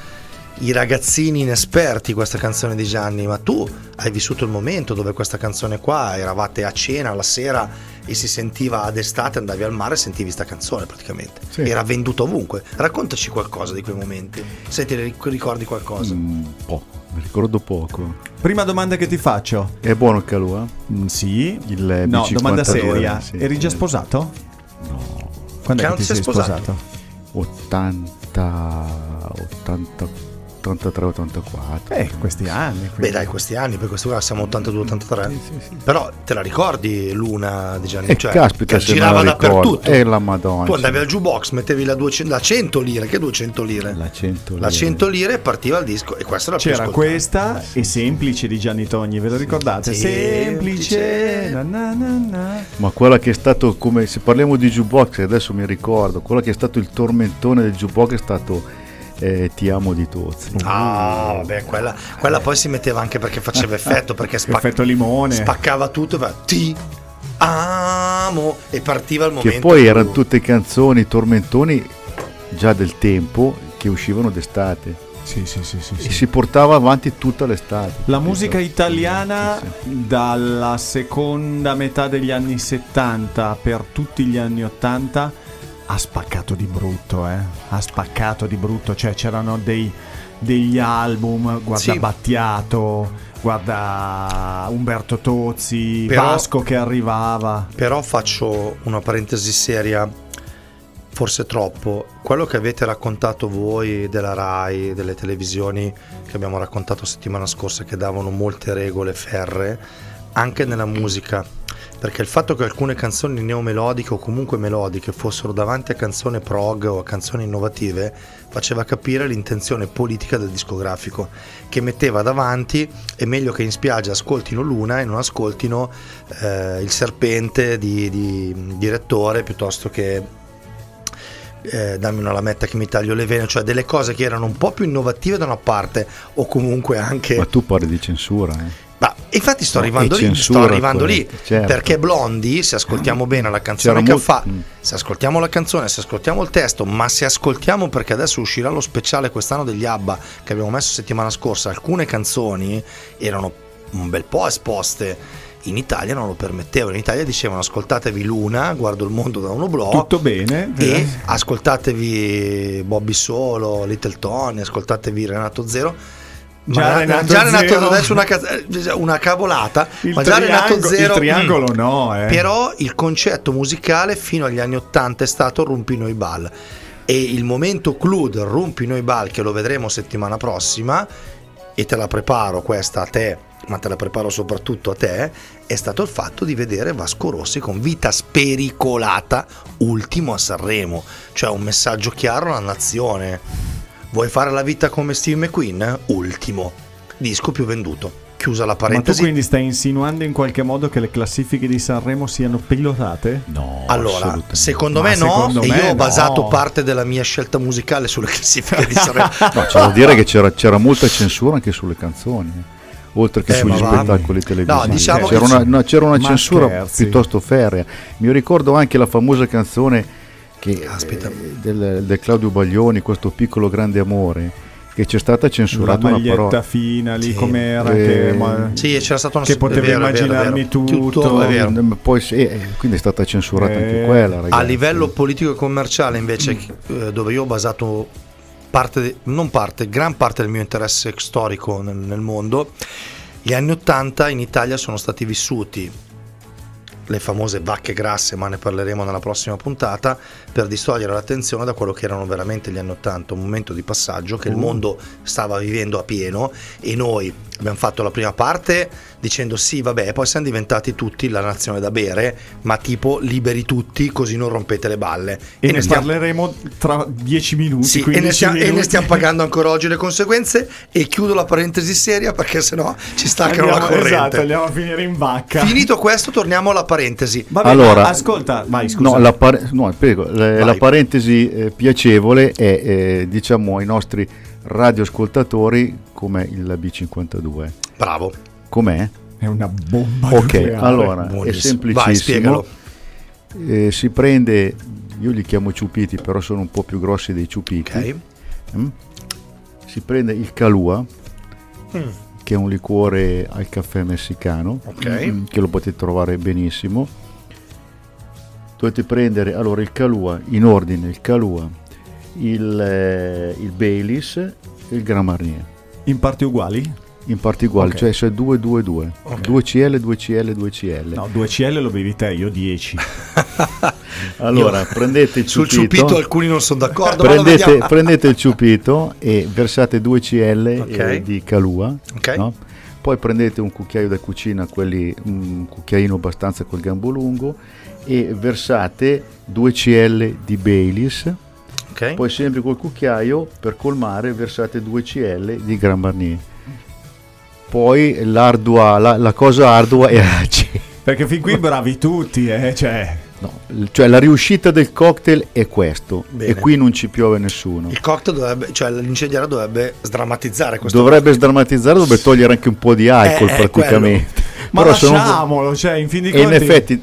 i ragazzini inesperti questa canzone di Gianni, ma tu hai vissuto il momento dove questa canzone qua eravate a cena la sera e si sentiva d'estate, andavi al mare e sentivi sta canzone praticamente. Sì. Era venduta ovunque. Raccontaci qualcosa di quei momenti, se ti ric- ricordi qualcosa. Un po', mi ricordo poco. Prima domanda che ti faccio. È buono il calua? Mm, sì. Il no, B52, domanda seria. sì. Eri già sposato? No, Quando Che è che ti sei sposato? sposato? 80, 80, 83, 84. Eh, questi anni. Beh quindi. dai, questi anni, per questo qua siamo 82-83. Però te la ricordi Luna di Gianni? E Cioè, caspita, che girava la dappertutto. E la madonna. Tu andavi al jukebox, mettevi la, 200 la 100 lire, che 200 lire? La 100 La lire. 100 lire e partiva il disco e questo era più C'era questa e Semplice di Gianni Togni, ve lo ricordate? Semplice. Semplice. na na na na. Ma quella che è stato come se parliamo di jukebox, adesso mi ricordo, quello che è stato il tormentone del jukebox è stato eh, Ti amo di Tozzi. Ah, vabbè, quella, quella poi si metteva anche perché faceva effetto, perché spac- Effetto limone. spaccava tutto e fa ti amo e partiva il momento. Che poi erano tutte canzoni, tormentoni già del tempo che uscivano d'estate Sì, sì, sì, sì. e si portava avanti tutta l'estate. La musica italiana dalla seconda metà degli anni 70 per tutti gli anni 80 ha spaccato di brutto, eh. Ha spaccato di brutto, cioè c'erano dei, degli album, guarda Sì. Battiato, guarda Umberto Tozzi, Però- Vasco che arrivava. Però faccio una parentesi seria. forse troppo. Quello che avete raccontato voi della RAI, delle televisioni che abbiamo raccontato settimana scorsa, che davano molte regole ferre, anche nella musica. Perché il fatto che alcune canzoni neomelodiche o comunque melodiche fossero davanti a canzoni prog o a canzoni innovative faceva capire l'intenzione politica del discografico che metteva davanti è meglio che in spiaggia ascoltino Luna e non ascoltino eh, il serpente di, di direttore piuttosto che eh, dammi una lametta che mi taglio le vene, cioè delle cose che erano un po' più innovative da una parte o comunque anche... Ma tu parli di censura, eh? Infatti sto arrivando lì, sto arrivando lì, certo. perché Blondie, se ascoltiamo bene la canzone C'era che fa, mm. se ascoltiamo la canzone, se ascoltiamo il testo, ma se ascoltiamo perché adesso uscirà lo speciale quest'anno degli ABBA che abbiamo messo settimana scorsa, alcune canzoni erano un bel po' esposte. In Italia non lo permettevano, in Italia dicevano ascoltatevi Luna, guardo il mondo da un oblò Tutto bene? e Eh. ascoltatevi Bobby Solo, Little Tony, ascoltatevi Renato Zero. Già Ma Renato già Renato Zero. adesso una, eh, una cavolata, Il, ma già Renato Zero il triangolo mm. no, eh. Però il concetto musicale fino agli anni 80 è stato Rumpi noi ball e il momento clou del Rumpi noi ball che lo vedremo settimana prossima e te la preparo questa a te, ma te la preparo soprattutto a te, è stato il fatto di vedere Vasco Rossi con vita spericolata ultimo a Sanremo, cioè un messaggio chiaro alla nazione. Vuoi fare la vita come Steve McQueen? Ultimo. Disco più venduto. Chiusa la Ma tu parentesi. quindi stai insinuando in qualche modo che le classifiche di Sanremo siano pilotate? No, Allora, secondo Ma me no, secondo e me io ho no. basato parte della mia scelta musicale sulle classifiche di Sanremo. No, c'è da dire che c'era, c'era molta censura anche sulle canzoni, eh. oltre che Eh, sugli ma spettacoli televisivi. No, diciamo c'era, una, no, c'era una Ma censura scherzi. piuttosto ferrea. Mi ricordo anche la famosa canzone che, Caspita. eh, del, del Claudio Baglioni, questo piccolo grande amore, che c'è stata censurata una parola. fina lì Sì. com'era Eh, che, ma- Sì, c'era stato una Che potevo vero, immaginarmi vero. tutto. Eh, Poi, sì, eh, quindi è stata censurata anche Eh, quella, ragazzi. A livello politico e commerciale, invece, eh, dove io ho basato parte, non parte, gran parte del mio interesse storico nel, nel mondo, gli anni 80 in Italia sono stati vissuti le famose vacche grasse, ma ne parleremo nella prossima puntata, per distogliere l'attenzione da quello che erano veramente gli anni 80, un momento di passaggio che il mondo stava vivendo a pieno e noi abbiamo fatto la prima parte dicendo sì, vabbè, poi siamo diventati tutti la nazione da bere, ma tipo liberi tutti così non rompete le balle. e, ne stiamo- parleremo tra 10 minuti. sì, e, 15 ne stiamo, e ne minuti. stiamo pagando ancora oggi le conseguenze e chiudo la parentesi seria perché sennò ci staccano la Andiamo, corrente. esatto, andiamo a finire in vacca. Finito questo torniamo alla parentesi. Vabbè, Allora- ascolta, vai, scusa. No, la, par- no, prego, Vai. la parentesi eh, piacevole è eh, diciamo ai nostri radioascoltatori come il B52. Bravo. Com'è? È una bomba Ok, nucleare. allora è Buonissimo. semplicissimo. Vai, spiegalo. Eh, si prende, io li chiamo ciupiti, però sono un po' più grossi dei ciupiti. Ok. Mm? Si prende il calua, Mm. che è un liquore al caffè messicano, Ok. mm, che lo potete trovare benissimo. Dovete prendere allora il calua, in ordine il calua, il, eh, il Baileys e il Grand Marnier. In parti uguali? In particolare, Ok. cioè se 2 2 2. Ok. 2 CL 2 CL 2 CL. No, 2 CL lo bevi te, io 10. Allora, Io- prendete il Sul ciupito. ciupito alcuni non sono d'accordo. prendete, prendete il ciupito e versate 2 CL Ok. eh, di calua. Ok. no? Poi prendete un cucchiaio da cucina, quelli, un cucchiaino abbastanza col gambo lungo e versate 2 CL di Baileys. Ok. Poi sempre col cucchiaio per colmare versate 2 CL di Grand Marnier. Poi l'ardua, la, la cosa ardua è Perché fin qui bravi tutti, eh, cioè... No, cioè la riuscita del cocktail è questo Bene. e qui non ci piove nessuno. Il cocktail dovrebbe, cioè l'incendiario dovrebbe sdrammatizzare questo. Dovrebbe sdrammatizzare, dovrebbe togliere anche un po' di alcol Eh, eh, praticamente. Ma Però se non- lasciamolo, cioè, in fin di e in conti... effetti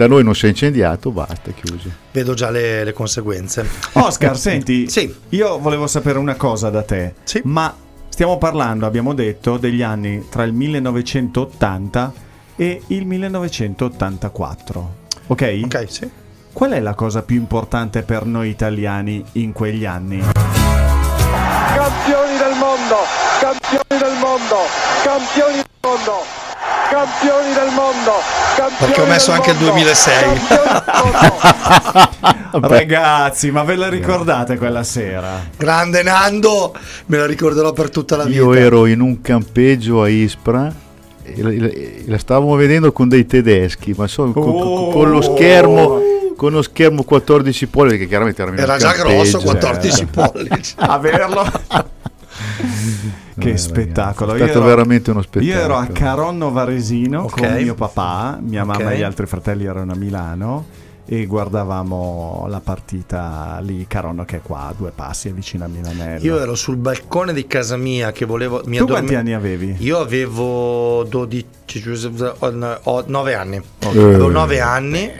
da noi non si è incendiato, basta, chiuso. Vedo già le, le conseguenze. Oscar, senti, Sì. io volevo sapere una cosa da te. Sì. Ma stiamo parlando, abbiamo detto, degli anni tra il 1980 e il 1984. Ok? Ok, sì. Qual è la cosa più importante per noi italiani in quegli anni? campioni del mondo, campioni del mondo, campioni del mondo. Campioni del mondo, campioni Perché ho messo anche il mondo, 2006. del mondo. Ragazzi, ma ve la ricordate quella sera? Grande Nando, me la ricorderò per tutta la vita. Io ero in un campeggio a Ispra e la, stavamo vedendo con dei tedeschi, ma so, con, Oh! con lo schermo con lo schermo 14 pollici che chiaramente era, Era già grosso, eh. 14 pollici. Averlo. Eh, che ragazzi, spettacolo. È stato ero- veramente uno spettacolo. Io ero a Caronno Varesino Ok. con mio papà, mia mamma Ok. e gli altri fratelli erano a Milano e guardavamo la partita lì, Caronno che è qua a due passi, è vicino a Milanello. Io ero sul balcone di casa mia che volevo... Mi tu addorme- quanti anni avevi? Io avevo 12, ho 9 anni. Eh, Avevo 9 anni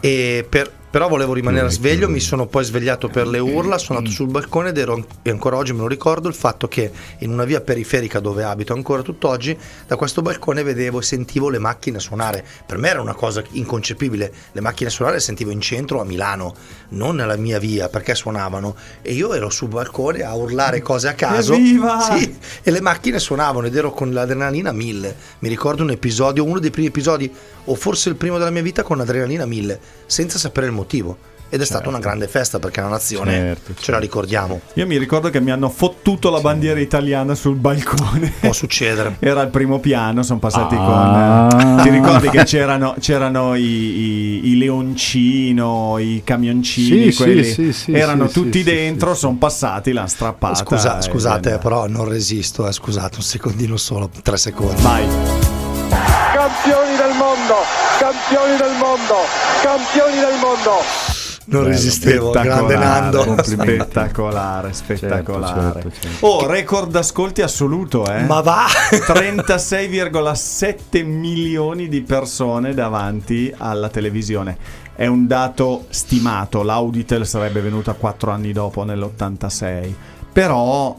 e per- però volevo rimanere sveglio, mi sono poi svegliato per le urla, sono andato sul balcone ed ero, e ancora oggi me lo ricordo, il fatto che in una via periferica dove abito ancora tutt'oggi, da questo balcone vedevo e sentivo le macchine suonare. Per me era una cosa inconcepibile, le macchine suonare le sentivo in centro a Milano, non nella mia via perché suonavano e io ero sul balcone a urlare cose a caso. Sì, e le macchine suonavano ed ero con l'adrenalina a mille. Mi ricordo un episodio, uno dei primi episodi, o forse il primo della mia vita, con l'adrenalina a mille, senza sapere il motivo. Ed è stata una grande festa perché la nazione Certo, ce la ricordiamo. Io mi ricordo che mi hanno fottuto la bandiera italiana sul balcone. Può succedere. Era il primo piano, sono passati Ah. con... eh, Ti ricordi che c'erano, c'erano i, i- i leoncino, i camioncini, Sì, quelli sì, sì, erano sì, tutti dentro, sì, sono passati, l'hanno strappata. Scusa- e scusate, via. però non resisto, eh, scusate, un secondino solo, tre secondi. Vai. Campioni del mondo, campioni del mondo, campioni del mondo. Non resistevo, grande Nando. Spettacolare, spettacolare. Certo, certo, certo. Oh, record d'ascolti assoluto, eh? Ma va! 36,7 milioni di persone davanti alla televisione. È un dato stimato, l'Auditel sarebbe venuta 4 anni dopo nell'86, però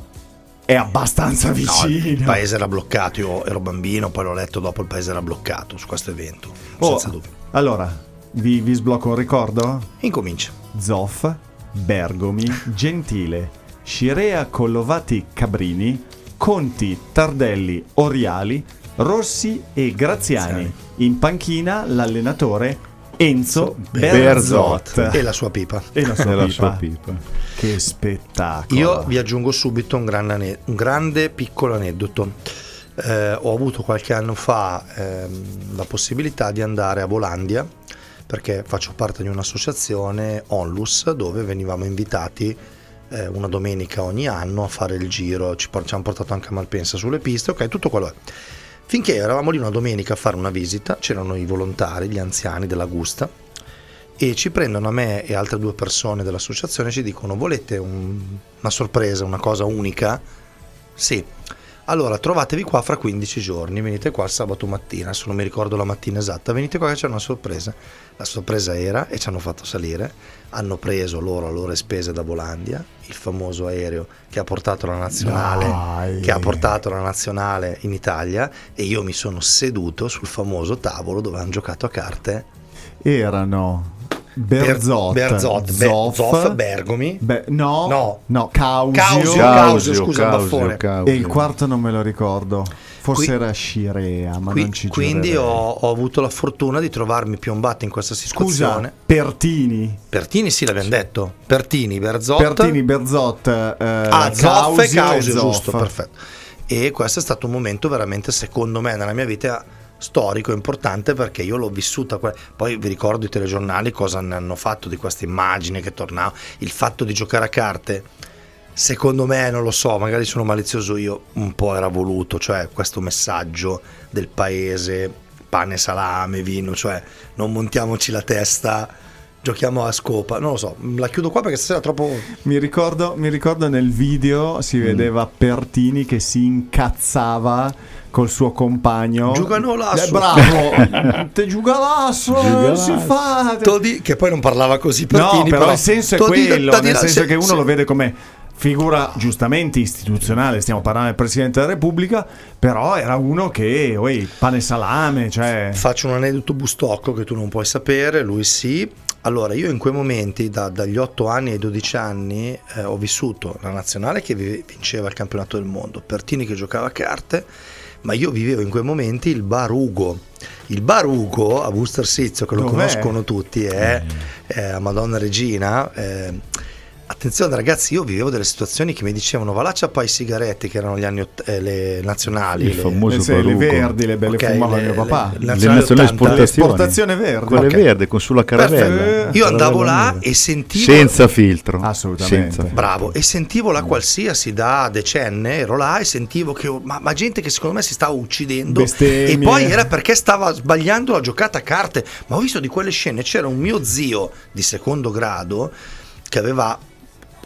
è abbastanza No, vicino. il paese era bloccato, io ero bambino, poi l'ho letto dopo, il paese era bloccato su questo evento, Oh, senza dubbio. allora, vi, vi sblocco un ricordo? Incomincia. Zoff, Bergomi, Gentile, Scirea Collovati Cabrini, Conti, Tardelli, Oriali, Rossi e Graziani. In panchina l'allenatore Enzo Berzot. Berzot. E la sua pipa. E la sua Nella pipa. sua pipa. Che spettacolo. Io vi aggiungo subito un, gran ane- un grande piccolo aneddoto. Eh, ho avuto qualche anno fa ehm, la possibilità di andare a Volandia perché faccio parte di un'associazione Onlus dove venivamo invitati eh, una domenica ogni anno a fare il giro, ci, por- ci hanno portato anche a Malpensa sulle piste, ok, tutto quello è. Finché eravamo lì una domenica a fare una visita, c'erano i volontari, gli anziani della Gusta, e ci prendono a me e altre due persone dell'associazione e ci dicono volete un- una sorpresa, una cosa unica? Sì. Allora trovatevi qua fra 15 giorni, venite qua sabato mattina, adesso non mi ricordo la mattina esatta, venite qua che c'è una sorpresa. La sorpresa era, e ci hanno fatto salire, hanno preso loro a loro spese da Volandia, il famoso aereo che ha portato la nazionale, Dai. che ha portato la nazionale in Italia e io mi sono seduto sul famoso tavolo dove hanno giocato a carte Erano Berzot, Berzot, Be- Zoff, Zoff, Bergomi. Be- no, No. no, Causio, Causio, Causio, scusa, il Causio, baffone. Causio. e il quarto non me lo ricordo. Forse Qui- era Scirea, ma Qui- non ci quindi ho, ho avuto la fortuna di trovarmi piombato in questa situazione. Scusa, Pertini, Pertini sì l'abbiamo detto. Pertini, Berzot. Pertini, Berzot, eh, ah, Zoff Causio e Causio, Zoff. giusto, perfetto. E questo è stato un momento veramente, secondo me, nella mia vita storico importante perché io l'ho vissuta. Poi vi ricordo i telegiornali cosa ne hanno fatto di questa immagine che tornava. Il fatto di giocare a carte, secondo me, non lo so, magari sono malizioso io, un po' era voluto, cioè questo messaggio del paese, pane, salame, vino, cioè non montiamoci la testa. Giochiamo a scopa, non lo so, la chiudo qua perché stasera è troppo. Mi ricordo, mi ricordo nel video Mm. si vedeva Pertini che si incazzava col suo compagno. Giocano lasso. Eh, bravo, te giuga lasso, Giuga si lasso. fa. Todi, che poi non parlava così No, Pertini, però, il senso è Todi- quello, Todi- nel senso sì, che uno sì. lo vede come figura giustamente istituzionale, stiamo parlando del Presidente della Repubblica, però era uno che, oi, pane e salame, cioè... Faccio un aneddoto bustocco che tu non puoi sapere, lui sì. Allora, io in quei momenti, da- dagli 8 anni ai 12 anni, eh, ho vissuto la nazionale che vi- vinceva il campionato del mondo, Pertini che giocava a carte, ma io vivevo in quei momenti il bar Ugo. Il bar Ugo a Buster Sizio, che lo Dov'è? conoscono tutti, è, è a Madonna Regina. eh, attenzione ragazzi, io vivevo delle situazioni che mi dicevano va là c'appa i sigaretti, che erano gli anni eh, le nazionali. Il le- famoso Le, le verdi, le belle Ok, fumava le- mio papà. le- Le nazionali nazionali 80. esportazioni. Esportazione verde. Quelle Ok. verde con sulla caravella. Perfetto. Io andavo là e sentivo senza filtro. Assolutamente. Senza. Bravo, e sentivo la qualsiasi da decenne, ero là e sentivo che ma, ma gente che secondo me si stava uccidendo Bestemmie. e poi era perché stava sbagliando la giocata a carte, ma ho visto di quelle scene, c'era un mio zio di secondo grado che aveva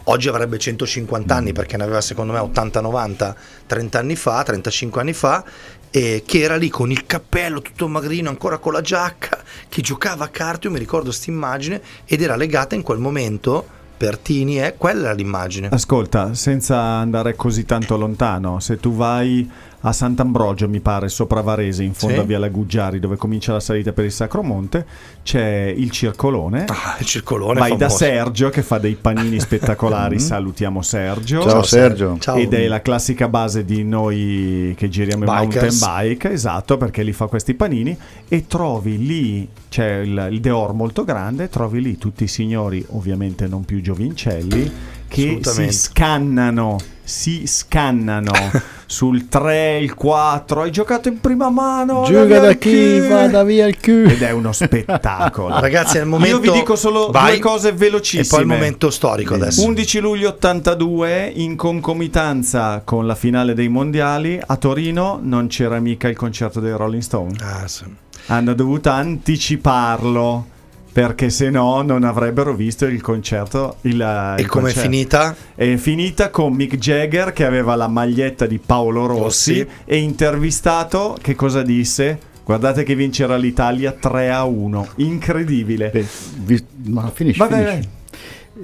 oggi avrebbe 150 anni perché ne aveva secondo me 80 90 30 anni fa, 35 anni fa e che era lì con il cappello tutto magrino, ancora con la giacca, che giocava a carte, io mi ricordo questa immagine ed era legata in quel momento per Tini, eh, quella era l'immagine. Ascolta, senza andare così tanto lontano, se tu vai a Sant'Ambrogio, mi pare, sopra Varese, in fondo Sì. a Via Laguggiari, dove comincia la salita per il Sacromonte, c'è il circolone. Ah, il circolone Vai da famoso. Sergio che fa dei panini spettacolari, salutiamo Sergio. Ciao, Sergio. Ciao. Ed è la classica base di noi che giriamo in Bikers. mountain bike, esatto, perché lì fa questi panini e trovi lì, c'è il, il Deor molto grande, trovi lì tutti i signori, ovviamente non più giovincelli, che si scannano, si scannano sul 3, il 4, hai giocato in prima mano, Gioca da chi, vada via il culo. Ed è uno spettacolo. Ragazzi, nel momento Io vi dico solo Vai. due cose velocissime. E poi il momento storico adesso. 11 luglio 82, in concomitanza con la finale dei mondiali, a Torino non c'era mica il concerto dei Rolling Stone. Ah, sì. Hanno dovuto anticiparlo perché se no non avrebbero visto il concerto. Il, E il com'è concerto. finita? È finita con Mick Jagger che aveva la maglietta di Paolo Rossi Rossi. e intervistato che cosa disse? Guardate che vincerà l'Italia 3 a 1. Incredibile. Beh, vi- ma finisci, vai, finisci.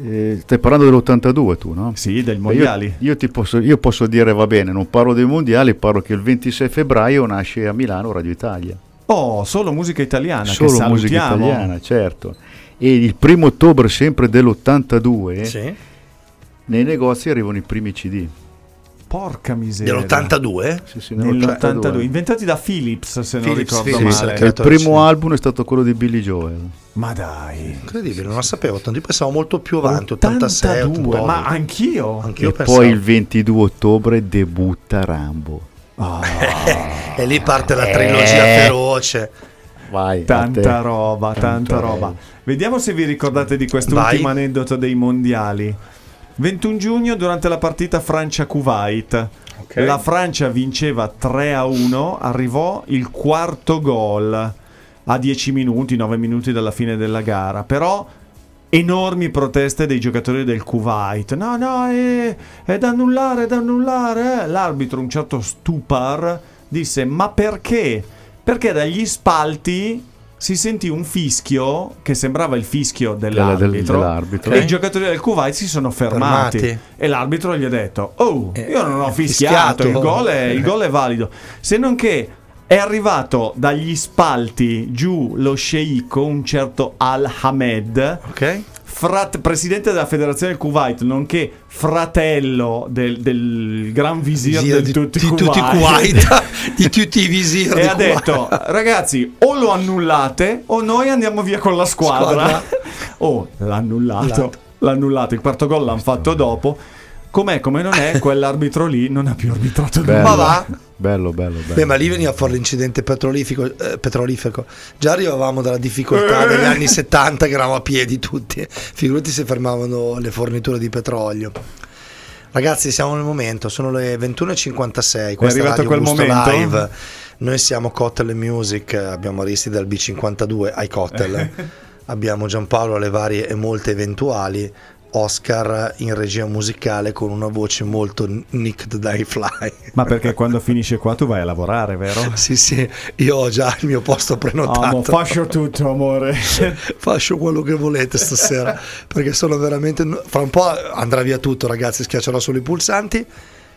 Eh, stai parlando dell'82 tu, no? Sì, del Io, mondiali. io ti posso, io posso dire va bene, non parlo dei mondiali, parlo che il 26 febbraio nasce a Milano Radio Italia. Oh, solo musica italiana. che Solo musica italiana, certo. E il primo ottobre sempre dell'82 Sì. nei negozi arrivano i primi CD. Porca miseria. Dell'82? Sì, sì, Nell'82. Inventati da Philips, se non Philips, ricordo Philips, male. il E il primo sì. album è stato quello di Billy Joel. Ma dai. Incredibile, non la sapevo tanto. Io pensavo molto più avanti, 86, 82, 88. ma anch'io. Anch'io e pensavo. poi il 22 ottobre debutta Rambo. E lì parte la trilogia Eh. feroce. Vai, Tanta roba, tanta Tanta roba. roba. Vediamo se vi ricordate di quest'ultimo Vai. aneddoto dei mondiali. 21 giugno, durante la partita Francia-Kuwait, la Francia vinceva 3 a 1, arrivò il quarto gol a 10 minuti, 9 minuti dalla fine della gara, però enormi proteste dei giocatori del Kuwait. No, no, è, è da annullare, è da annullare. eh. L'arbitro, un certo Stupar, disse: Ma perché? Perché dagli spalti si sentì un fischio che sembrava il fischio Della- del- dell'arbitro, dell'arbitro. e Ok. i giocatori del Kuwait si sono fermati, Fermati. e l'arbitro gli ha detto oh Eh, io non ho eh, fischiato, fischiato." il gol, è, il gol è valido se non che è arrivato dagli spalti giù lo sceicco un certo Al-Hamed Ok? frat- presidente della federazione del Kuwait, nonché fratello del, del gran visir Visir di, di, tutti, i Kuwait. Kuwait, di tutti i visir e di ha Kuwait. detto ragazzi o lo annullate o noi andiamo via con la squadra, Squadra. oh l'annullato Annullato. l'annullato il quarto gol l'hanno fatto dopo com'è come non è quell'arbitro lì non ha più arbitrato Bello. Ma va? Bello, bello, bello. Beh, ma lì veniva fuori l'incidente petrolifero, eh, petrolifero. Già arrivavamo dalla difficoltà degli anni 70 che eravamo a piedi tutti. Figurati se fermavano le forniture di petrolio. Ragazzi, siamo nel momento, sono le 21.56. Questa è arrivato Radio quel momento? Live. Noi siamo Cocktail Music, abbiamo Aristi dal B52 ai cocktail. abbiamo Giampaolo alle varie e molte eventuali. Oscar in regia musicale con una voce molto nicked dai fly. ma perché quando finisce qua tu vai a lavorare vero? Sì, sì, io ho già il mio posto prenotato. Amo, faccio tutto amore Faccio quello che volete stasera perché sono veramente. Fra un po' andrà via tutto, ragazzi. Schiaccerò solo i pulsanti.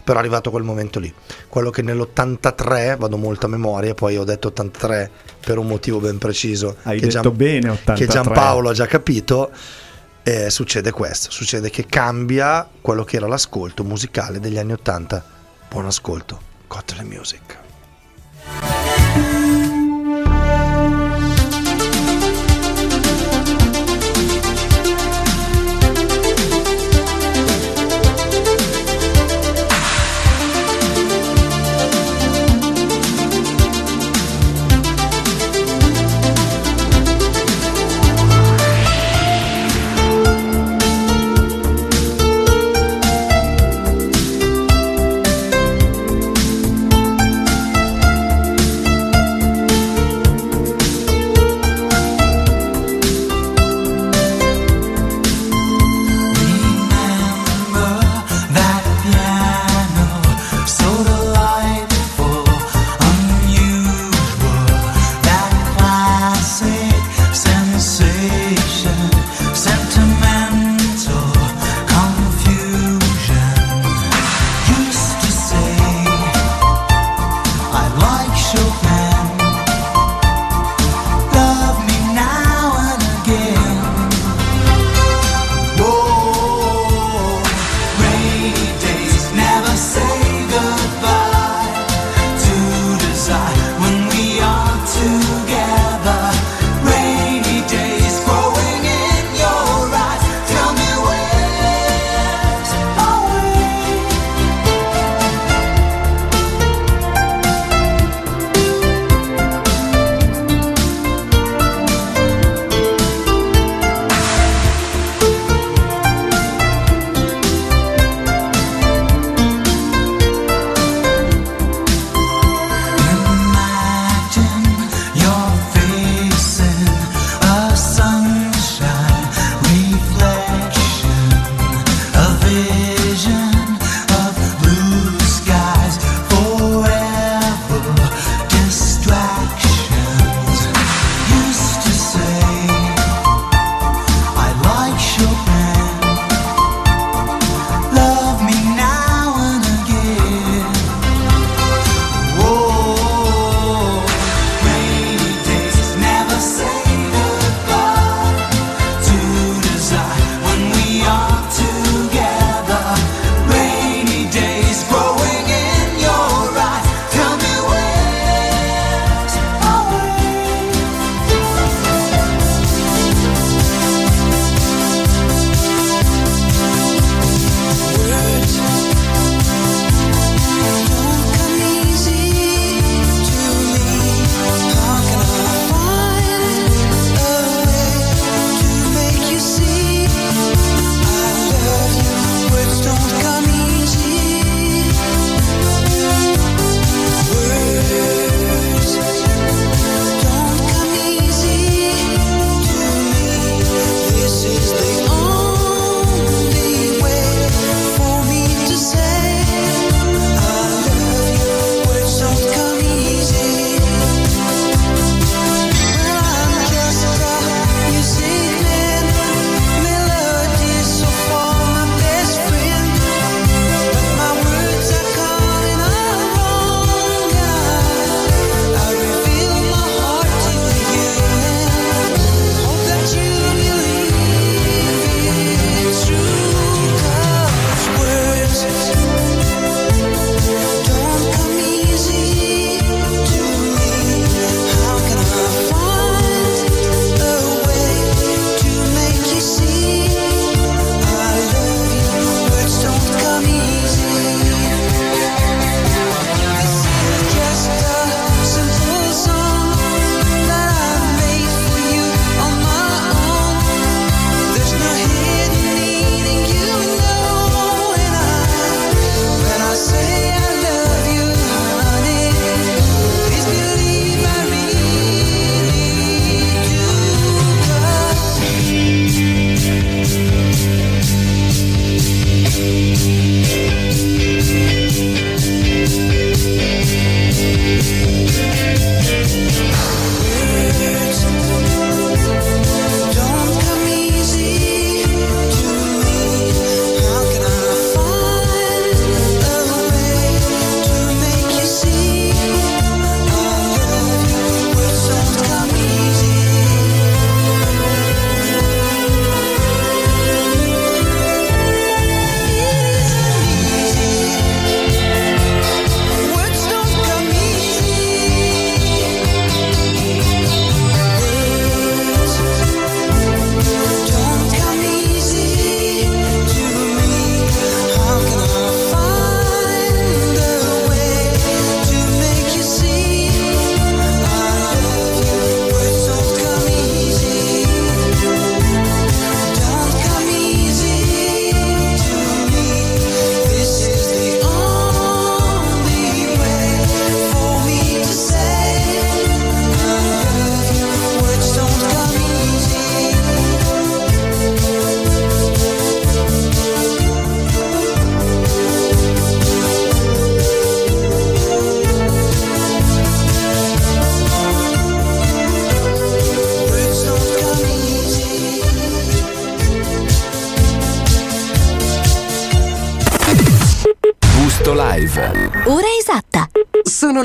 Però è arrivato quel momento lì. Quello che nell'83, vado molto a memoria, poi ho detto 83 per un motivo ben preciso. hai che detto bene 83 che Giampaolo ha già capito eh, succede questo, succede che cambia quello che era l'ascolto musicale degli anni Ottanta. Buon ascolto, Kotlin Music.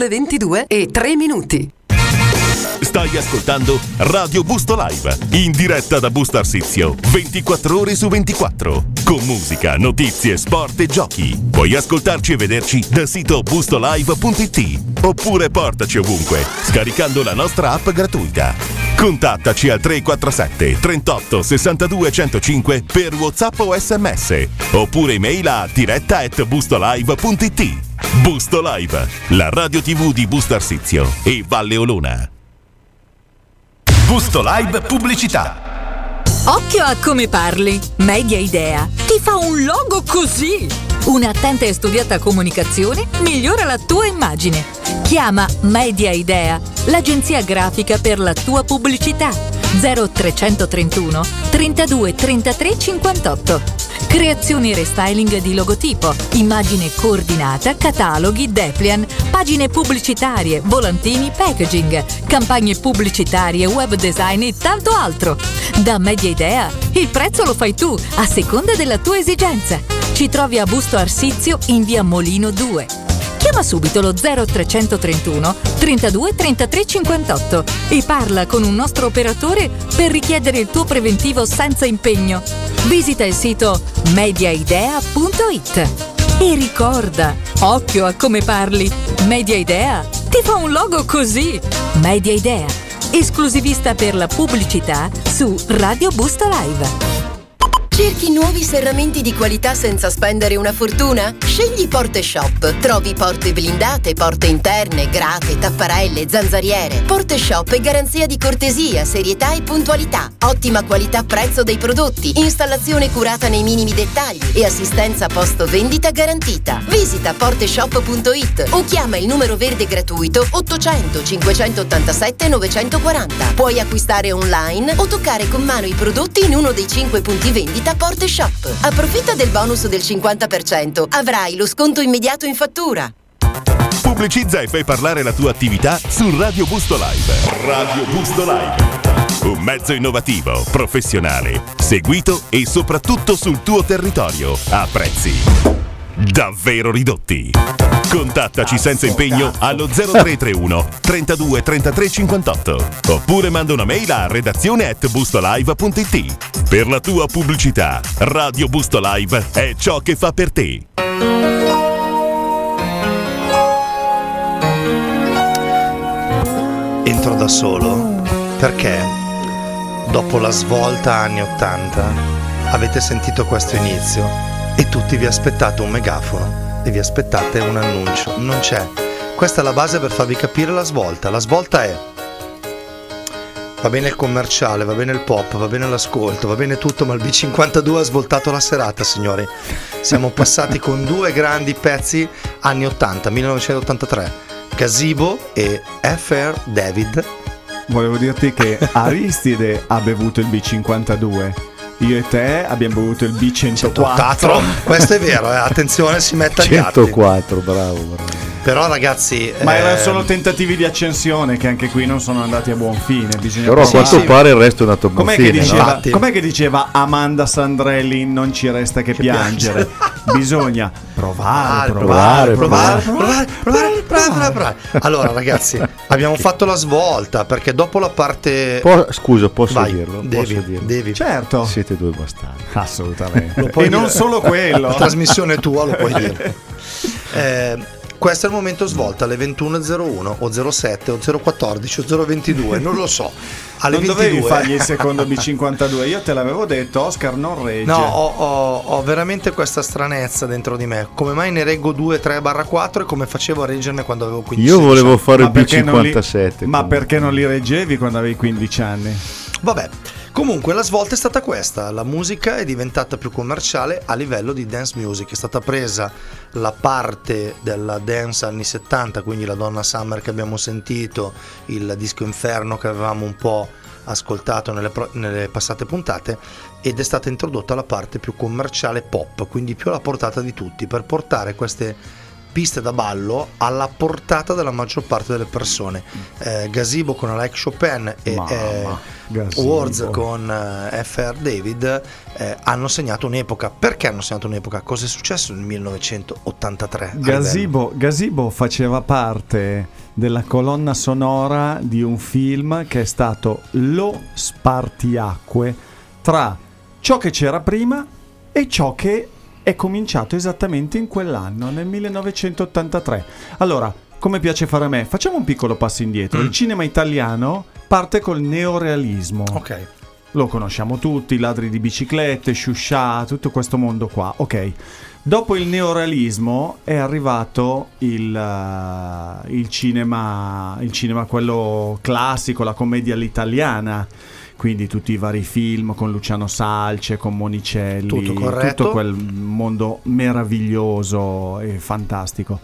Le 22 e 3 minuti. Stai ascoltando Radio Busto Live, in diretta da Busto Arsizio, 24 ore su 24, con musica, notizie, sport e giochi. Puoi ascoltarci e vederci dal sito bustolive.it oppure portaci ovunque, scaricando la nostra app gratuita. Contattaci al 347 38 62 105 per WhatsApp o SMS, oppure email a diretta at bustolive.it. Busto Live, la radio tv di Busto Arsizio e Valle Olona. Busto Live Pubblicità. Occhio a come parli. Media Idea ti fa un logo così. Un'attenta e studiata comunicazione migliora la tua immagine. Chiama Media Idea, l'agenzia grafica per la tua pubblicità. 0331 32 33 58. Creazioni e restyling di logotipo, immagine coordinata, cataloghi, depliant, pagine pubblicitarie, volantini, packaging, campagne pubblicitarie, web design e tanto altro. Da Media Idea il prezzo lo fai tu, a seconda della tua esigenza. Ci trovi a Busto Arsizio in via Molino 2. Chiama subito lo 0331 32 33 58 e parla con un nostro operatore per richiedere il tuo preventivo senza impegno. Visita il sito mediaidea.it e ricorda, occhio a come parli. Media Idea ti fa un logo così. Media Idea, esclusivista per la pubblicità su Radio Busto Live. Cerchi nuovi serramenti di qualità senza spendere una fortuna? Scegli Porte Shop. Trovi porte blindate, porte interne, grate, tapparelle, zanzariere. Porte Shop è garanzia di cortesia, serietà e puntualità. Ottima qualità prezzo dei prodotti, installazione curata nei minimi dettagli e assistenza post vendita garantita. Visita porteshop.it o chiama il numero verde gratuito 800 587 940. Puoi acquistare online o toccare con mano i prodotti in uno dei 5 punti vendita Porte Shop. Approfitta del bonus del 50%. Avrai lo sconto immediato in fattura. Pubblicizza e fai parlare la tua attività su Radio Busto Live. Radio Busto Live. Un mezzo innovativo, professionale, seguito e soprattutto sul tuo territorio a prezzi davvero ridotti. Contattaci senza impegno allo 0331 32 33 58 oppure manda una mail a redazione at bustolive.it. Per la tua pubblicità, Radio Busto Live è ciò che fa per te. Entro da solo perché dopo la svolta anni 80 avete sentito questo inizio e tutti vi aspettate un megafono e vi aspettate un annuncio. Non c'è. Questa è la base per farvi capire la svolta. La svolta è Va bene il commerciale, va bene il pop, va bene l'ascolto, va bene tutto, ma il B52 ha svoltato la serata, signori. Siamo passati con due grandi pezzi anni 80, 1983, Gazebo e FR David. Volevo dirti che Aristide ha bevuto il B52. Io e te abbiamo bevuto il B104. 4. Questo è vero, eh, attenzione, si mette atti. 104, bravo, bravo. Però ragazzi... Ma ehm... erano solo tentativi di accensione che anche qui non sono andati a buon fine. Però a quanto pare il resto è andato a buon com'è fine. Che diceva, no? Com'è che diceva Amanda Sandrelli non ci resta che, che piangere? piangere. Bisogna provare, ah, provare, provare, provare, provare, provare, provare, Allora ragazzi, abbiamo fatto la svolta perché dopo la parte... scusa, posso dirlo? Devi, devi. Certo. Siete due bastardi. Assolutamente. e non solo quello. La trasmissione tua lo puoi dire. Eh, questo è il momento svolta alle 21.01 o 07 o 014 o 022, non lo so. Alle non 22. dovevi fargli il secondo B52, io te l'avevo detto, Oscar non regge. No, ho, ho- ho veramente questa stranezza dentro di me. Come mai ne reggo 2, 3 barra 4 e come facevo a reggerne quando avevo 15 Io volevo anni? fare il perché non li- B57. ma perché non li reggevi quando avevi 15 anni? Vabbè, comunque la svolta è stata questa, la musica è diventata più commerciale a livello di dance music, è stata presa la parte della dance anni 70, quindi la Donna Summer che abbiamo sentito, il disco Inferno che avevamo un po' ascoltato nelle, pro- nelle passate puntate ed è stata introdotta la parte più commerciale pop, quindi più alla portata di tutti, per portare queste piste da ballo alla portata della maggior parte delle persone. Eh, Gazebo con Alec Chopin e eh. Words con eh, FR David eh, hanno segnato un'epoca. Perché hanno segnato un'epoca? Cosa è successo nel 1983? a livello? Gazebo, Gazebo faceva parte della colonna sonora di un film che è stato lo spartiacque tra ciò che c'era prima e ciò che è cominciato esattamente in quell'anno, nel 1983. Allora, come piace fare a me, facciamo un piccolo passo indietro. Il cinema italiano parte col neorealismo. Ok. Lo conosciamo tutti, i ladri di biciclette, Shusha, tutto questo mondo qua. Ok. Dopo il neorealismo è arrivato il, eh, il cinema, il cinema quello classico, la commedia all'italiana. Quindi tutti i vari film con Luciano Salce, con Monicelli, Tutto corretto. tutto quel mondo meraviglioso e fantastico.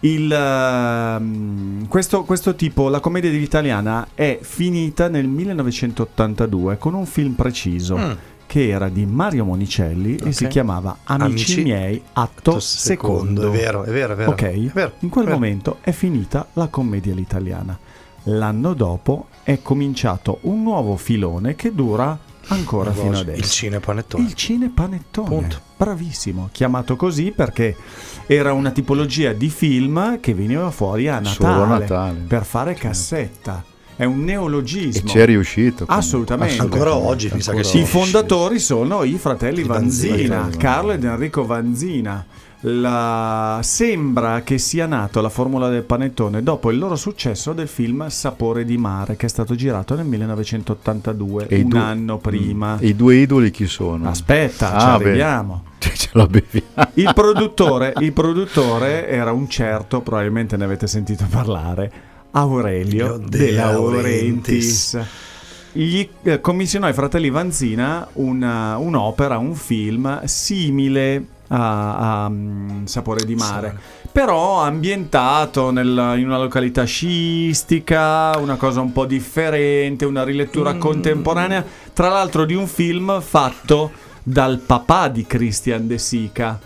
Il, ehm, questo, questo tipo, la commedia italiana, è finita nel 1982 con un film preciso Mm. che era di Mario Monicelli e Ok. si chiamava Amici, Amici, miei, atto, atto secondo. secondo. È vero, è vero, è vero. Ok? È vero, In quel è vero. momento è finita la commedia all'italiana. L'anno dopo è cominciato un nuovo filone che dura ancora fino adesso. Il cinepanettone. Il cinepanettone. Punto. Bravissimo, chiamato così perché era una tipologia di film che veniva fuori a Natale, Natale. per fare cassetta. È un E neologismo. c'è riuscito. Assolutamente. Ancora oggi mi sa che sì. I fondatori sono i fratelli I Vanzina. Vanzina, Carlo ed Enrico Vanzina. La- Sembra che sia nato la formula del panettone dopo il loro successo del film Sapore di mare, che è stato girato nel 1982, E un due- anno prima. E i due idoli chi sono? Aspetta, Ah, ci arriviamo. Ce la beviamo. Il produttore, il produttore era un certo, probabilmente ne avete sentito parlare, Aurelio De De Laurentiis. Gli eh, commissionò ai fratelli Vanzina una- un'opera, un film simile a, a, mm, Sapore di mare, però ambientato nel- in una località sciistica, una cosa un po' differente, una rilettura contemporanea, tra l'altro di un film fatto dal papà di Christian De Sica.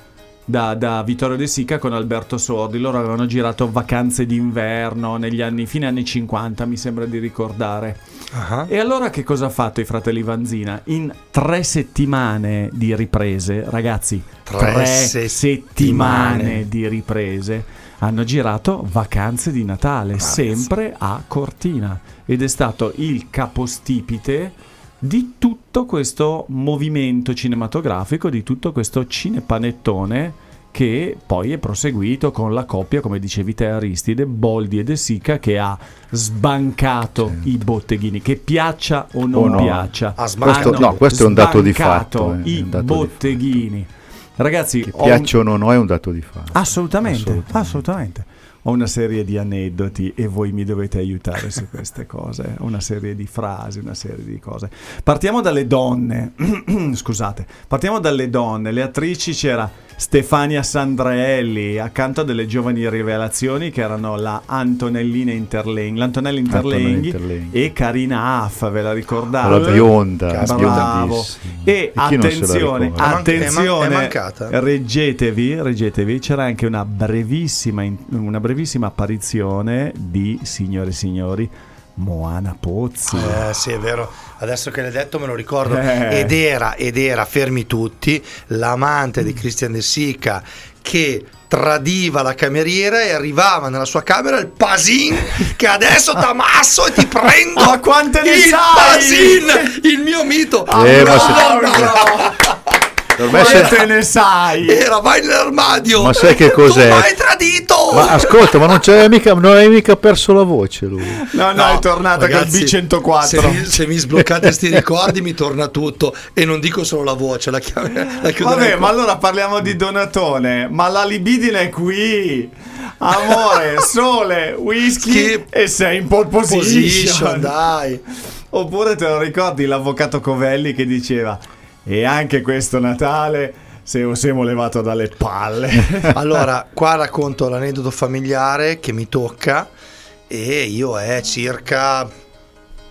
Da, da Vittorio De Sica con Alberto Sordi, loro avevano girato Vacanze d'inverno negli anni, fine anni 50, mi sembra di ricordare. Ah, E allora che cosa ha fatto i fratelli Vanzina? In tre settimane di riprese, ragazzi, Tre tre, settimane. settimane di riprese, hanno girato Vacanze di Natale, sempre a Cortina. Ed è stato il capostipite di tutto questo movimento cinematografico, di tutto questo cinepanettone che poi è proseguito con la coppia, come dicevi te Aristide, Boldi e De Sica che ha sbancato i botteghini, che piaccia o non O no. piaccia. Ha sbancato. Questo- no, questo è un dato di fatto, eh, I un dato di botteghini. Ragazzi, Che un- piacciono o no è un dato di fatto. Assolutamente, Assolutamente. assolutamente. Ho una serie di aneddoti e voi mi dovete aiutare su queste cose. Ho una serie di frasi, una serie di cose. Partiamo dalle donne. Scusate, partiamo dalle donne. Le attrici c'era Stefania Sandrelli accanto a delle giovani rivelazioni che erano la Antonellina Interlenghi, l'Antonella Interlenghi Interlenghi. e Karina Aff, ve la ricordate? La bionda, Bravo. E la attenzione, ricorda? È man- è man- è attenzione, mancata? reggetevi, reggetevi, c'era anche una brevissima, in- una brevissima apparizione di, signore e signori, Moana Pozzi. Eh, sì, è vero. Adesso che l'hai detto me lo ricordo. Eh. Ed era, ed era, fermi tutti, l'amante di Christian De Sica che tradiva la cameriera e arrivava nella sua camera il pasin che adesso t'ammasso e ti prendo Ma quante ne il sai? pasin il mio mito Eh, ma se- Madonna! Per Quante se- ne sai? era vai nell'armadio Ma sai che cos'è? tu m'hai tradito Ma ascolta, ma non, c'è mica, non hai mica perso la voce lui. No, no, è tornato ragazzi, col B104. Se mi, se mi sbloccate sti ricordi mi torna tutto e non dico solo la voce, la, chiam- la Vabbè, ma allora parliamo di Donatone. Ma la libidine è qui. Amore, sole, whisky Chi- e sei in pole position. Position, dai. Oppure te lo ricordi l'avvocato Covelli che diceva e anche questo Natale se siamo levato dalle palle. Allora, qua racconto l'aneddoto familiare che mi tocca e io è circa,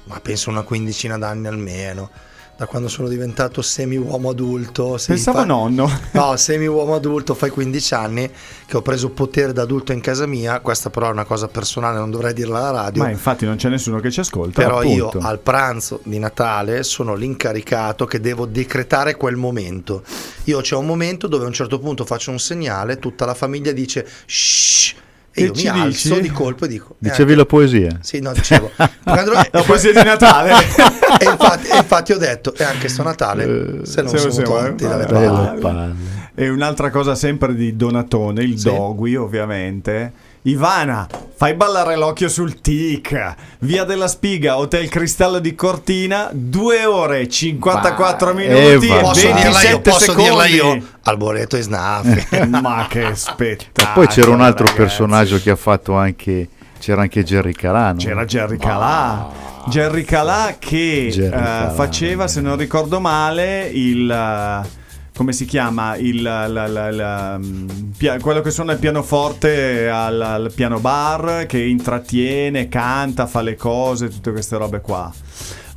ma penso una quindicina d'anni almeno. Da quando sono diventato semi-uomo adulto. Pensavo fa- nonno. No, semi-uomo adulto, fai 15 anni che ho preso potere da adulto in casa mia. Questa però è una cosa personale, non dovrei dirla alla radio. Ma infatti non c'è nessuno che ci ascolta. Però io appunto. al pranzo di Natale sono l'incaricato che devo decretare quel momento. Io c'è un momento dove a un certo punto faccio un segnale, tutta la famiglia dice shh e Che io mi alzo dici? di colpo e dico eh, Dicevi la poesia? Sì, no, dicevo. La poesia di Natale. e, infatti, e infatti ho detto, e anche sto Natale, se non se- sono se- tonti dalle palle. Palle. E un'altra cosa sempre di Donatone, il Sì. Dogui ovviamente. Ivana, fai ballare l'occhio sul tic. Via della Spiga, Hotel Cristallo di Cortina, 2 ore 54 Vai. minuti Eh, e va. Posso dirla io, 27 posso secondi. dirla io? Alboreto e Snaffi. Ma che spettacolo. Poi c'era un altro ragazzi. personaggio che ha fatto anche. C'era anche Jerry Calano. C'era Jerry Calà. Jerry Calà che Jerry eh, Calà. faceva, se non ricordo male, il... eh, come si chiama? Il, la- la- la- mm, pia- quello che suona il pianoforte al, al piano bar, che intrattiene, canta, fa le cose, tutte queste robe qua.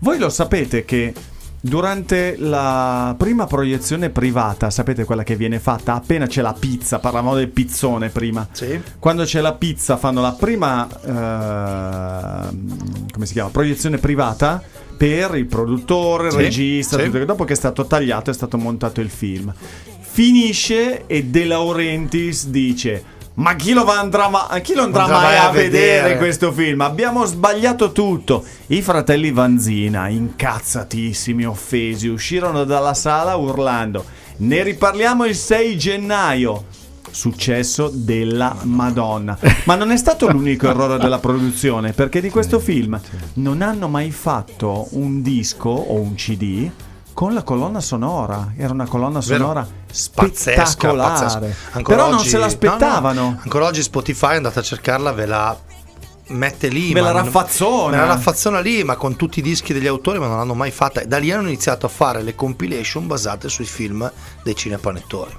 Voi lo sapete che durante la prima proiezione privata, sapete quella che viene fatta appena c'è la pizza, parlavamo del pizzone prima. Sì. Quando c'è la pizza fanno la prima ehm, come si chiama? proiezione privata per il produttore, il Sì, regista, sì. tutto- dopo che è stato tagliato è stato montato il film. Finisce e De Laurentiis dice ma chi lo, andrà, ma- chi lo andrà Andrà mai a vedere vedere?" questo film? Abbiamo sbagliato tutto. I fratelli Vanzina, incazzatissimi, offesi, uscirono dalla sala urlando. Ne riparliamo il 6 gennaio. Successo della Madonna. Ma non è stato l'unico errore della produzione, perché di questo film non hanno mai fatto un disco o un CD con la colonna sonora. Era una colonna Vero. sonora Pazzesca, spettacolare. pazzesca. Però non oggi- se l'aspettavano. no, no, ancora oggi Spotify andate a cercarla, ve la mette lì. Ve la non- raffazzona. Me la raffazzona lì, ma con tutti i dischi degli autori, ma non l'hanno mai fatta. Da lì hanno iniziato a fare le compilation basate sui film dei cinepanettoni.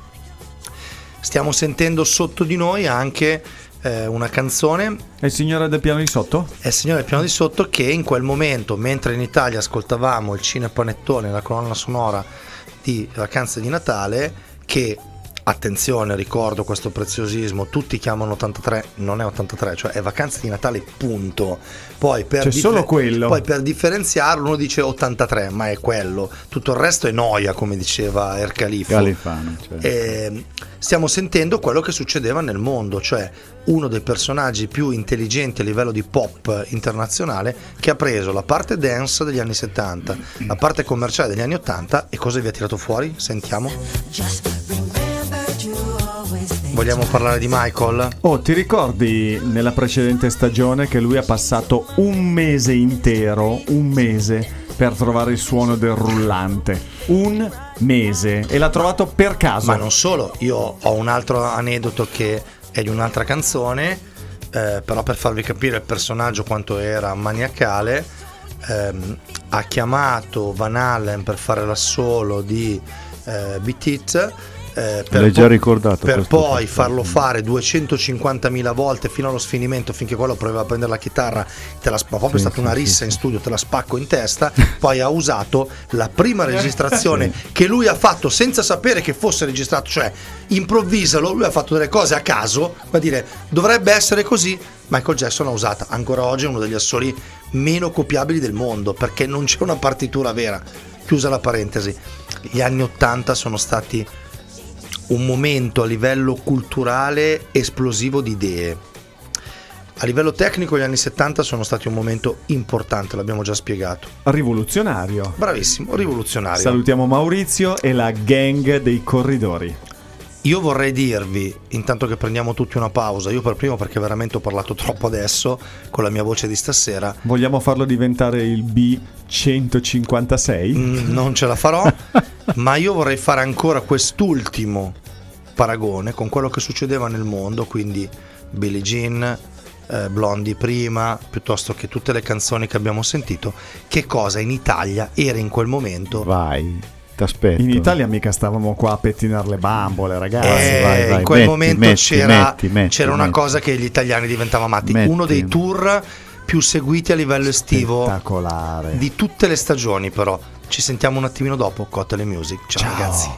Stiamo sentendo sotto di noi anche eh, una canzone E il signore del piano di sotto? è il signore del piano di sotto che in quel momento, mentre in Italia ascoltavamo il cinepanettone, la colonna sonora di Vacanze di Natale, che attenzione, ricordo questo preziosismo, tutti chiamano 83, non è 83, cioè è Vacanze di Natale, punto. Poi per, C'è solo quello. poi per differenziarlo uno dice 83, ma è quello, tutto il resto è noia, come diceva Ercalifo. Califano. cioè. E stiamo sentendo quello che succedeva nel mondo, cioè uno dei personaggi più intelligenti a livello di pop internazionale che ha preso la parte dance degli anni 70, la parte commerciale degli anni 80 e cosa vi ha tirato fuori? Sentiamo. Vogliamo parlare di Michael? Oh, ti ricordi nella precedente stagione che lui ha passato un mese intero, un mese, per trovare il suono del rullante? Un mese. E l'ha trovato per caso. Ma non solo, io ho un altro aneddoto che è di un'altra canzone, eh, però per farvi capire il personaggio quanto era maniacale, ehm, ha chiamato Van Allen per fare l'assolo di eh, Beat It. Eh, per L'hai già ricordato per poi fatto. farlo fare 250.000 volte fino allo sfinimento finché quello provava a prendere la chitarra te la sp- proprio è Sì, stata una rissa sì, in studio te la spacco in testa poi ha usato la prima registrazione che lui ha fatto senza sapere che fosse registrato cioè improvvisalo lui ha fatto delle cose a caso va a dire dovrebbe essere così Michael Jackson l'ha usata ancora oggi è uno degli assoli meno copiabili del mondo perché non c'è una partitura vera. Chiusa la parentesi gli anni 80 sono stati un momento a livello culturale esplosivo di idee. A livello tecnico gli anni 70 sono stati un momento importante, l'abbiamo già spiegato. Rivoluzionario. Bravissimo, rivoluzionario. Salutiamo Maurizio e la gang dei corridori. Io vorrei dirvi, intanto che prendiamo tutti una pausa, io per primo perché veramente ho parlato troppo adesso con la mia voce di stasera, Vogliamo farlo diventare il B156? Mm, non ce la farò, ma io vorrei fare ancora quest'ultimo paragone con quello che succedeva nel mondo, quindi Billie Jean, eh, Blondie prima, piuttosto che tutte le canzoni che abbiamo sentito, che cosa in Italia era in quel momento. Vai, ti aspetto. In Italia mica stavamo qua a pettinare le bambole, ragazzi. Eh, vai, vai, in quel metti, momento metti, c'era, metti, metti, c'era una cosa che gli italiani diventavano matti, Metti. uno dei tour più seguiti a livello estivo Spettacolare. di tutte le stagioni però Ci sentiamo un attimino dopo, and Music. Ciao, ragazzi.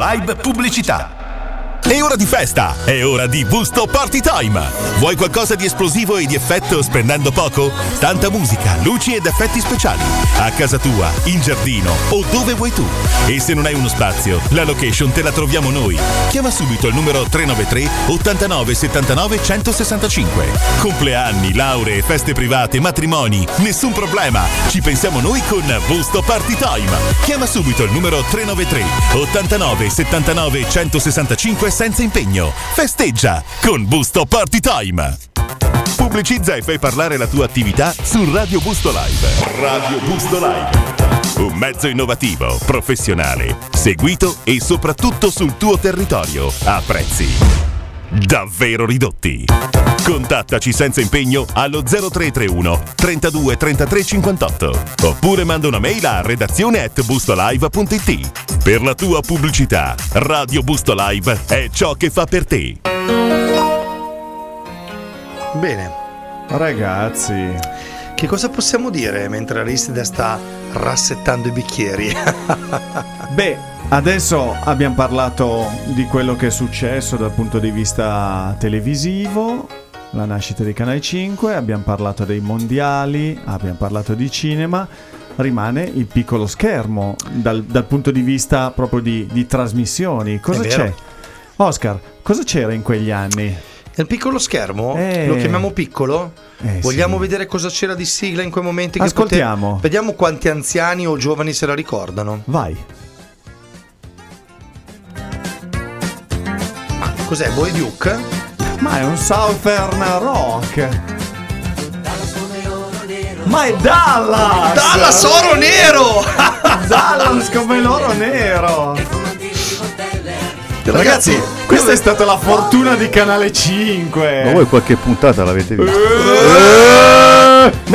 Live Pubblicità. È ora di festa, è ora di Busto Party Time. Vuoi qualcosa di esplosivo e di effetto spendendo poco? Tanta musica, luci ed effetti speciali. A casa tua, in giardino o dove vuoi tu. E se non hai uno spazio, la location te la troviamo noi. Chiama subito il numero 393 89 79 165. Compleanni, lauree, feste private, matrimoni, nessun problema. Ci pensiamo noi con Busto Party Time. Chiama subito il numero 393 89 79 165 senza impegno. Festeggia con Busto Party Time. Pubblicizza e fai parlare la tua attività su Radio Busto Live. Radio Busto Live. Un mezzo innovativo, professionale, seguito e soprattutto sul tuo territorio a prezzi davvero ridotti. Contattaci senza impegno allo 0331 32 33 58 oppure manda una mail a redazione at bustolive.it. Per la tua pubblicità, Radio Busto Live è ciò che fa per te. Bene. Ragazzi. Che cosa possiamo dire mentre Aristide sta rassettando i bicchieri? Beh, adesso abbiamo parlato di quello che è successo dal punto di vista televisivo, la nascita di Canale 5, abbiamo parlato dei mondiali, abbiamo parlato di cinema, rimane il piccolo schermo dal, dal punto di vista proprio di, di trasmissioni. Cosa c'è? Oscar, cosa c'era in quegli anni? Nel piccolo schermo, Eh. lo chiamiamo piccolo? Eh, Vogliamo sì. vedere cosa c'era di sigla in quei momenti? che Ascoltiamo. pote- Vediamo quanti anziani o giovani se la ricordano. Vai. Cos'è? Boy Duke? Ma è un Southern Rock. Ma è Dallas! Dallas Oro Nero! Dallas come l'oro nero! Ragazzi, questa è stata la fortuna di Canale 5. Ma voi qualche puntata l'avete vista?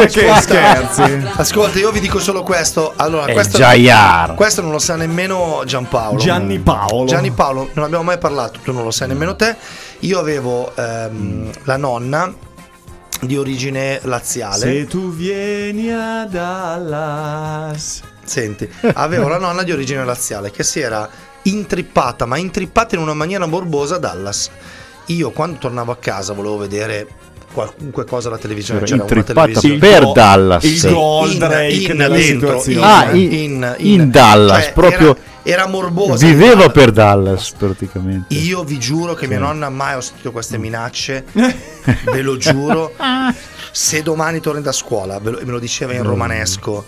Eh, che Ascolta. scherzi. Ascolta, io vi dico solo questo. Allora, È questo, Jaiar. questo non lo sa nemmeno Giampaolo. Gianni Paolo. Gianni Paolo, non abbiamo mai parlato, tu non lo sai nemmeno te. Io avevo ehm, la nonna di origine laziale. Se tu vieni a Dallas. Senti, avevo la nonna di origine laziale che si era intrippata, ma intrippata in una maniera morbosa a Dallas. Io quando tornavo a casa volevo vedere qualunque cosa alla televisione. Era C'era una intrippata televisione. per go- Dallas. il Sì. In- Drake in dentro, situazione. Ah, in- in Dallas, cioè, proprio- era, era morbosa. Viveva per Dallas praticamente. Io vi giuro che mia nonna mai ho sentito queste minacce, ve lo giuro. Se domani torni da scuola, ve lo, me lo diceva in romanesco,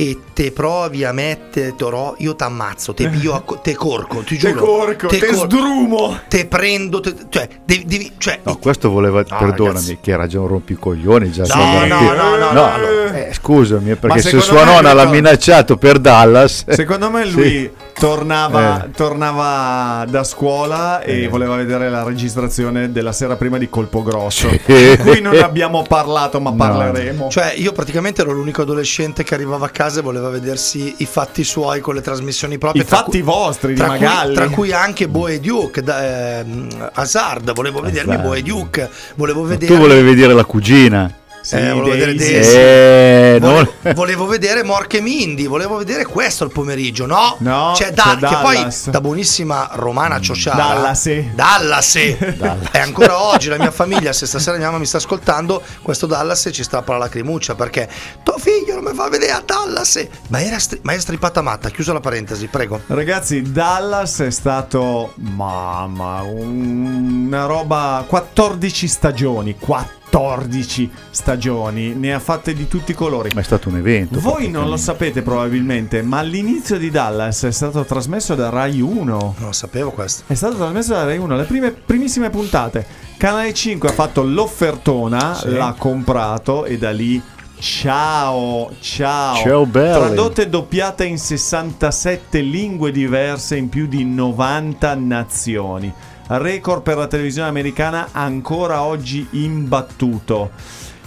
e te provi a mettere Torò, io t'ammazzo, te pio, a co- te corco, ti Te giuro. corco, te cor- sdrumo. te prendo, te- cioè, devi, devi- cioè, No, questo voleva, perdonami, ragazzi. che era già un rompicoglioni già. No, sai, no, che- no, no, no, allora. eh, scusami, perché se sua nonna l'ha minacciato per Dallas. Secondo me Sì. Tornava, Eh. tornava da scuola e Eh. voleva vedere la registrazione della sera prima di Colpo Grosso. Di cui non abbiamo parlato, ma No. parleremo. Cioè, io praticamente ero l'unico adolescente che arrivava a casa e voleva vedersi i fatti suoi con le trasmissioni proprie. I fatti cui- vostri di tra cui, Magalli. tra cui anche Boe Duke, da, ehm, Hazard, volevo vedermi Hazard. Boe Duke, volevo vedere... Tu volevi vedere la cugina. Sì, eh, volevo vedere. Eh, Volevo, non- volevo vedere Morche Mindy, volevo vedere questo il pomeriggio, no? No, c'è, c'è Da- che poi da buonissima romana ciociara Dallas, sì. Dallas. E ancora oggi la mia famiglia, se stasera mia mamma mi sta ascoltando, questo Dallas ci strappa la lacrimuccia perché tuo figlio non mi fa vedere a Dallas. Ma era, stri- ma era strippata matta, chiusa la parentesi, prego. Ragazzi, Dallas è stato mamma, un- una roba 14 stagioni, 14 stagioni, ne ha fatte di tutti i colori. Ma è stato un evento. Voi non lo sapete probabilmente, ma all'inizio di Dallas è stato trasmesso da Rai 1. Non lo sapevo questo. È stato trasmesso da Rai 1, le prime, primissime puntate. Canale 5 ha fatto l'offertona, Sì. l'ha comprato e da lì ciao, ciao. Ciao, belli. Tradotte e doppiate in 67 lingue diverse in più di 90 nazioni. Record per la televisione americana ancora oggi imbattuto.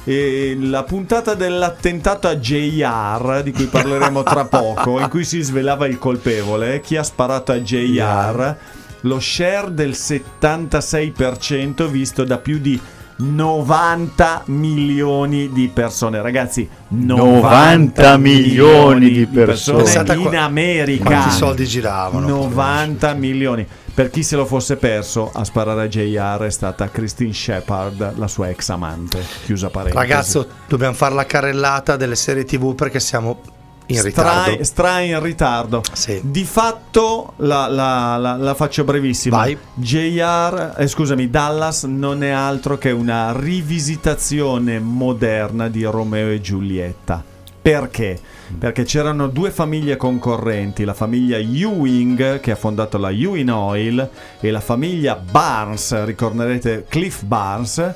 E la puntata dell'attentato a JR, di cui parleremo tra poco, in cui si svelava il colpevole, chi ha sparato a JR, lo share del 76% visto da più di 90 milioni di persone. Ragazzi, 90 milioni di persone. Pensate a in America. Quanti soldi giravano? 90 milioni. Per chi se lo fosse perso, a sparare a JR è stata Christine Shepard, la sua ex amante. Chiusa parentesi. Ragazzo, dobbiamo fare la carrellata delle serie TV perché siamo in ritardo. stra in ritardo. Sì. Di fatto la, la- la- la faccio brevissima. Vai. JR, eh, scusami, Dallas non è altro che una rivisitazione moderna di Romeo e Giulietta. Perché? Perché c'erano due famiglie concorrenti, la famiglia Ewing che ha fondato la Ewing Oil e la famiglia Barnes, ricorderete Cliff Barnes.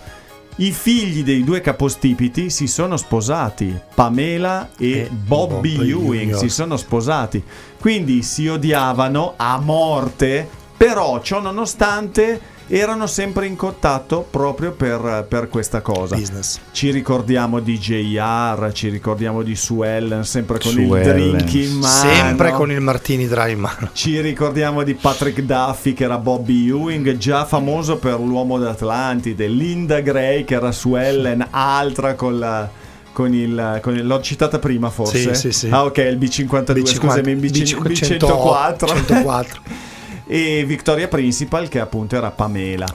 I figli dei due capostipiti si sono sposati, Pamela e, E Bobby Bob Ewing Ewing. si sono sposati, quindi si odiavano a morte, però ciò nonostante erano sempre in contatto proprio per, per questa cosa. Business. Ci ricordiamo di JR, ci ricordiamo di Sue Ellen, sempre con Sue il drink in mano. Sempre con il Martini Dry in mano. Ci ricordiamo di Patrick Duffy che era Bobby Ewing, già famoso per l'uomo d'Atlantide, Linda Gray che era Sue Ellen, altra con la... Con il, con il- l'ho citata prima forse? Sì, sì, sì. Ah ok, il B52, scusami, il BC- B104 104. E Victoria Principal che appunto era Pamela.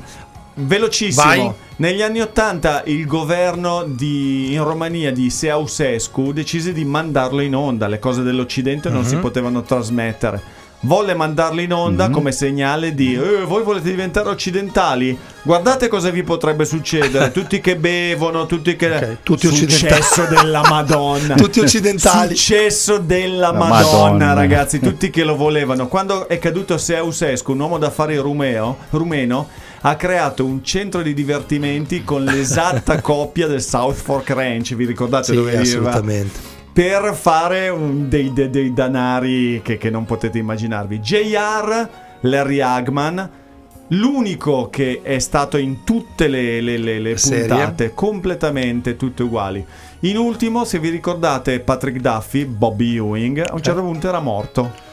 Velocissimo, Vai. negli anni 80 il governo di- in Romania di Ceausescu decise di mandarlo in onda, le cose dell'Occidente non si Mhm. potevano trasmettere. Volle mandarlo in onda Mhm. come segnale di "Eh, voi volete diventare occidentali? Guardate cosa vi potrebbe succedere, tutti che bevono, tutti che Ok, tutti successo della Madonna. Tutti occidentali. Successo della La Madonna, Madonna. ragazzi, tutti che lo volevano. Quando è caduto Ceausescu, un uomo d'affari rumeo, rumeno, ha creato un centro di divertimenti con l'esatta coppia del South Fork Ranch, vi ricordate Sì, dove viveva? assolutamente. Per fare un- dei, dei- dei danari che, che non potete immaginarvi. JR, Larry Hagman, l'unico che è stato in tutte le, le- le- le puntate, completamente tutte uguali. In ultimo, se vi ricordate Patrick Duffy, Bobby Ewing, a un certo punto era morto.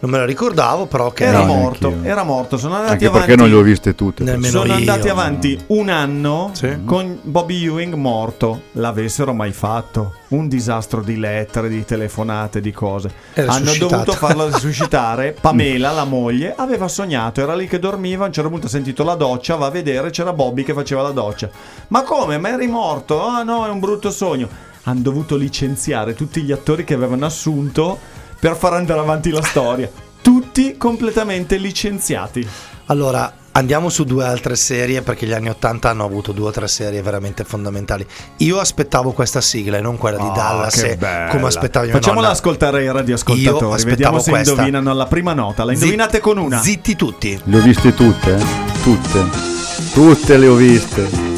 Non me la ricordavo, però che Era No, morto, neanch'io. era morto. Sono andati Anche avanti. perché non le ho viste tutte. Nemmeno sono io. andati avanti un anno Sì. con Bobby Ewing morto. L'avessero mai fatto. Un disastro di lettere, di telefonate, di cose. Era Hanno suscitato. dovuto farlo risuscitare. Pamela, la moglie, aveva sognato, era lì che dormiva. A un certo punto ha sentito la doccia, va a vedere, c'era Bobby che faceva la doccia. Ma come? Ma eri morto? Ah no, è un brutto sogno. Hanno dovuto licenziare tutti gli attori che avevano assunto per far andare avanti la storia. Tutti completamente licenziati. Allora, andiamo su due altre serie perché gli anni 80 hanno avuto due o tre serie veramente fondamentali. Io aspettavo questa sigla e non quella di Ah, Dallas, che e bella. come aspettavo mia Facciamola nonna. ascoltare ai Io radioascoltatori. aspettavo Vediamo se questa. indovinano la prima nota. La Zit- indovinate con una. Zitti tutti. Le ho viste tutte, eh? Tutte. Tutte le ho viste.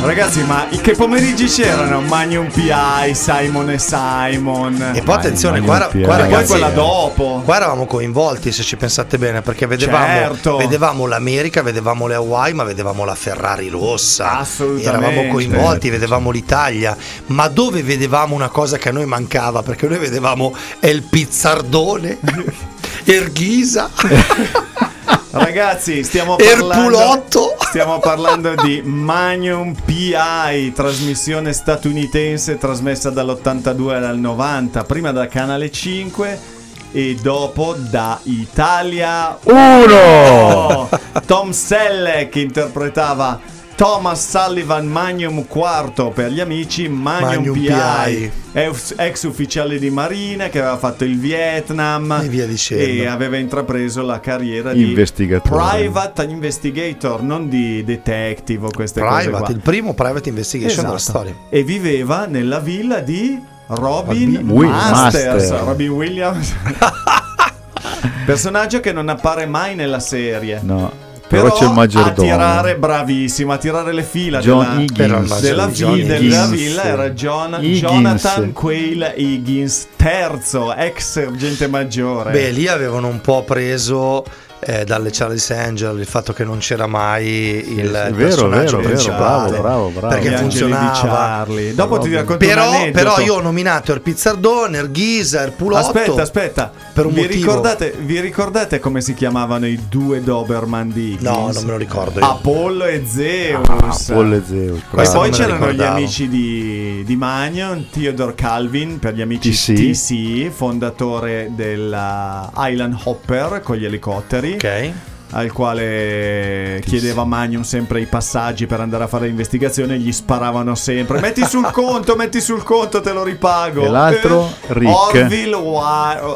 Ragazzi, ma che pomeriggi c'erano? Magnum PI, Simon e Simon. E poi attenzione, Magnum qua, P.I. qua poi ragazzi, quella dopo. Qua eravamo coinvolti se ci pensate bene perché vedevamo, Certo. vedevamo l'America, vedevamo le Hawaii ma vedevamo la Ferrari rossa. Assolutamente. Eravamo coinvolti, vedevamo l'Italia. Ma dove vedevamo una cosa che a noi mancava? Perché noi vedevamo El Pizzardone, Erghisa, Ragazzi, stiamo parlando. Stiamo parlando di Magnum PI, trasmissione statunitense trasmessa dall'82 al 90, prima da Canale 5 e dopo da Italia Uno! Tom Selleck interpretava Thomas Sullivan Magnum IV per gli amici Magnum, Magnum PI, PI. ex, ufficiale di marina che aveva fatto il Vietnam E via dicendo. e aveva intrapreso la carriera di Investigatore. private investigator, non di detective o queste cose Private, qua. il primo private investigation della Esatto. storia. E viveva nella villa di Robin, Robin Masters, Master. Robin Williams. Personaggio che non appare mai nella serie. No. Però, Però, c'è il a maggiordomo. tirare, bravissimo, a tirare le fila John della, Higgins. Della, John della Higgins. villa era John- Higgins. Jonathan Quayle Higgins, terzo, ex sergente maggiore. Beh, lì avevano un po' preso eh, dalle Charlie's Angel il fatto che non c'era mai il vero, personaggio vero, vero, bravo, bravo, bravo. Perché funzionava. Charlie. Dopo ti racconto Però, però io ho nominato il Pizzardone, il Ghisa, il Pulotto. Aspetta, aspetta. Per un vi, motivo. ricordate, vi ricordate come si chiamavano i due Doberman di Higgins? No, non me lo ricordo io. Apollo e Zeus. Apollo e Zeus. E bravo. poi me la c'erano gli amici di, di Magnon, Theodore Calvin per gli amici TC. TC, fondatore della Island Hopper con gli elicotteri. Ok. Al quale chiedeva Magnum sempre i passaggi per andare a fare l'investigazione e gli sparavano sempre. Metti sul conto, metti sul conto, te lo ripago. E l'altro, Eh, Rick. Orville,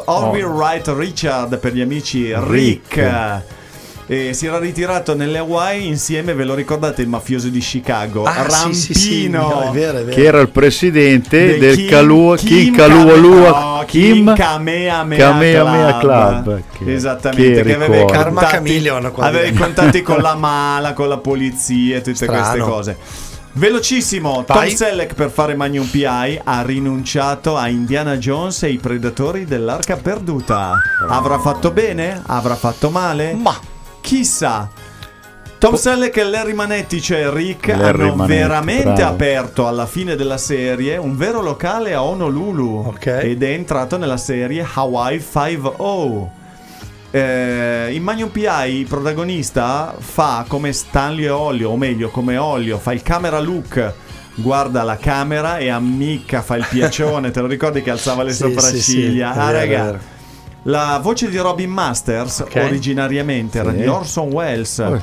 Orville Wright Richard per gli amici Rick. Rick. E si era ritirato nelle Hawaii insieme, ve lo ricordate, il mafioso di Chicago, Ah, Rampino. sì, sì, sì. No, è vero, è vero. Che era il presidente Del del Kim- Kalua, Kim Kim Kalua Kame- Lua, no, Kim Kim Kamehameha Kamehameha Club. Club, che- Esattamente, che che, aveva i contatti, aveva i contatti con la mala, con la polizia e tutte Strano. queste cose. Velocissimo, Vai. Tom Selleck per fare Magnum PI ha rinunciato a Indiana Jones e i predatori dell'arca perduta. Avrà fatto bene? Avrà fatto male? Ma Chissà. Tom Selleck e Larry Manetti, cioè Rick, Larry hanno Manetti, veramente bravo. aperto alla fine della serie un vero locale a Honolulu Ok. ed è entrato nella serie Hawaii 5-0. Eh, in Magnum PI il protagonista fa come Stanley Olio, o meglio come Olio, fa il camera look, guarda la camera e ammicca, fa il piacione, te lo ricordi che alzava le Sì, sì, sopracciglia? sì, è ah raga. La voce di Robin Masters Ok. originariamente era Sì. di Orson Welles. Oh.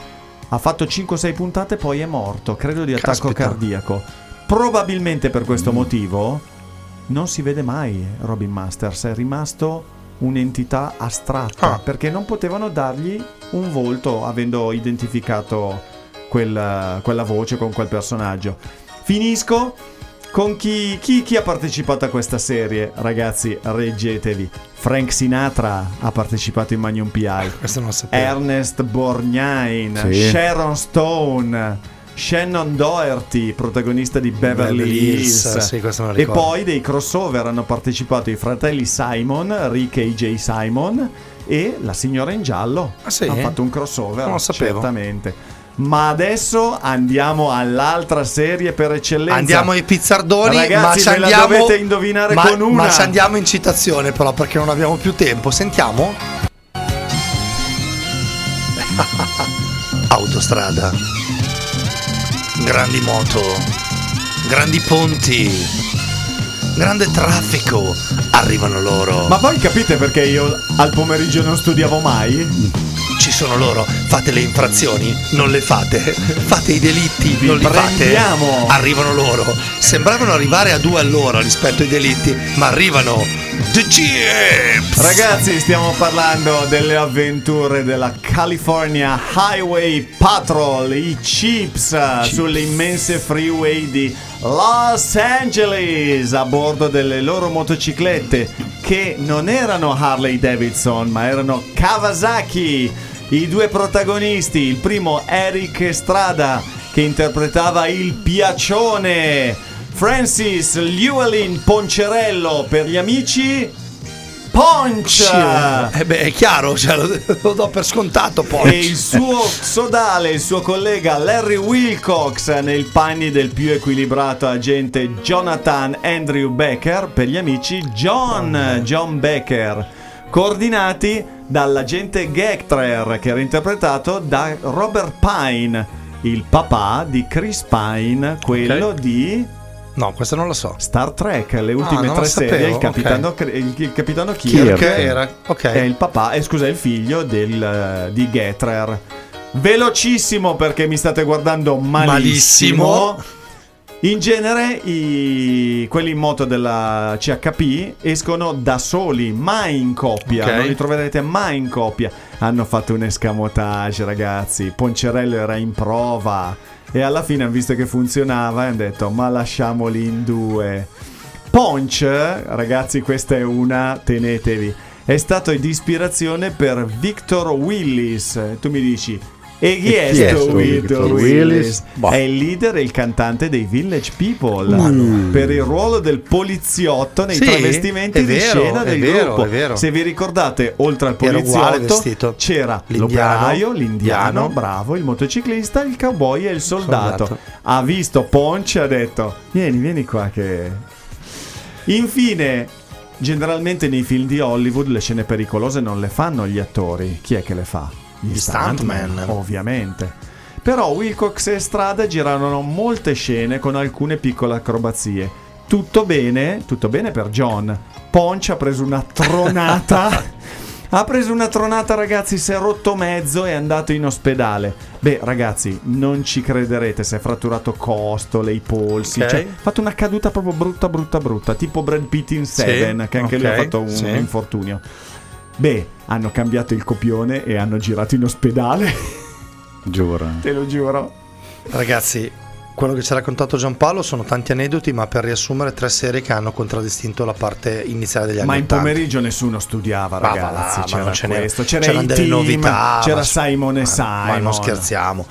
Ha fatto 5-6 puntate poi è morto, credo di attacco Caspita. cardiaco. Probabilmente per questo motivo non si vede mai Robin Masters, è rimasto un'entità astratta Ah. perché non potevano dargli un volto avendo identificato quella, quella voce con quel personaggio. Finisco con chi, chi, chi ha partecipato a questa serie, ragazzi, reggetevi. Frank Sinatra ha partecipato in Magnum PI. questo non lo sapevo. Ernest Borgnine, Sì. Sharon Stone, Shannon Doherty, protagonista di Beverly, Beverly Hills. Hills, sì, questo me lo e poi dei crossover hanno partecipato i fratelli Simon, Rick e J. Simon e la signora in giallo. Ah, sì? Hanno fatto un crossover, Non lo sapevo. certamente. Ma adesso andiamo all'altra serie per eccellenza. Andiamo ai pizzardoni, Ragazzi, ma ci ve la andiamo, dovete indovinare ma, con una. Ma ci andiamo in citazione però perché non abbiamo più tempo. Sentiamo? Autostrada. Grandi moto. Grandi ponti. Grande traffico. Arrivano loro. Ma poi capite perché io al pomeriggio non studiavo mai? Ci sono loro, fate le infrazioni, non le fate, fate i delitti, Vi non li prendiamo. fate. Arrivano loro. Sembravano arrivare a due all'ora rispetto ai delitti, ma arrivano The Chips! Ragazzi, stiamo parlando delle avventure della California Highway Patrol, i Chips, sulle immense freeway di Los Angeles a bordo delle loro motociclette che non erano Harley Davidson ma erano Kawasaki. I due protagonisti, il primo Eric Estrada che interpretava il piacione, Francis Llewellyn Poncerello per gli amici Ponch! Eh beh, è chiaro, cioè, lo, lo do per scontato poi. E il suo sodale, il suo collega Larry Wilcox nei panni del più equilibrato agente Jonathan Andrew Becker per gli amici John, John Becker, coordinati dall'agente Gectrer che era interpretato da Robert Pine, il papà di Chris Pine, quello Ok. di No, questa non la so. Star Trek, le ultime non tre sapevo, serie, il capitano, il, il capitano Kirk, Kirk era, ok. è il papà, eh, scusa, è il figlio del, eh, di Getrer. Velocissimo perché mi state guardando malissimo. Malissimo. In genere i- quelli in moto della CHP escono da soli, mai in coppia, Ok. non li troverete mai in coppia. Hanno fatto un escamotage, ragazzi. Poncerello era in prova e alla fine hanno visto che funzionava e hanno detto "Ma lasciamoli in due". Ponch, ragazzi, questa è una, tenetevi. È stato di ispirazione per Victor Willis. Tu mi dici e chi è chi è sto sto Victor Victor Willis? Willis? Boh. È il leader e il cantante dei Village People Mm. per il ruolo del poliziotto nei Sì, travestimenti di scena del vero, gruppo. Se vi ricordate, oltre al poliziotto c'era L'indiano, l'operaio, l'indiano, indiano. bravo, il motociclista, il cowboy e il soldato. Soldato. Ha visto Ponce e ha detto: Vieni, vieni qua che. Infine, generalmente nei film di Hollywood le scene pericolose non le fanno gli attori. Chi è che le fa? Gli stuntman. Ovviamente. Però Wilcox e Strada girarono molte scene con alcune piccole acrobazie. Tutto bene, tutto bene per John. Ponch ha preso una tronata. ha preso una tronata, ragazzi, si è rotto mezzo e è andato in ospedale. Beh, ragazzi, non ci crederete, si è fratturato costole, i polsi. Ok. Cioè, ha fatto una caduta proprio brutta, brutta, brutta. Tipo Brad Pitt in Seven, che anche lui ha fatto un sì. infortunio. Beh, hanno cambiato il copione e hanno girato in ospedale. Giuro. Te lo giuro. Ragazzi, quello che ci ha raccontato Giampaolo sono tanti aneddoti, ma per riassumere tre serie che hanno contraddistinto la parte iniziale degli anni Ma in 80. pomeriggio nessuno studiava, va ragazzi. là, ma c'era non ce questo, c'era c'erano i delle team, novità, c'era ma- Simon e Simon. Ma non scherziamo.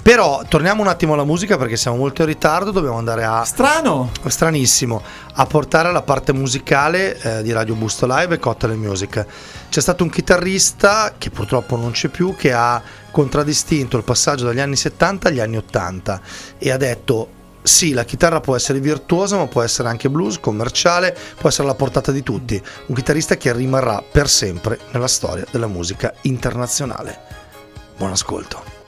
Però torniamo un attimo alla musica perché siamo molto in ritardo, dobbiamo andare a Strano. stranissimo a portare la parte musicale eh, di Radio Busto Live e Cocktail Music. C'è stato un chitarrista che purtroppo non c'è più che ha contraddistinto il passaggio dagli anni 70 agli anni 80 e ha detto sì, la chitarra può essere virtuosa, ma può essere anche blues, commerciale, può essere alla portata di tutti. Un chitarrista che rimarrà per sempre nella storia della musica internazionale. Buon ascolto.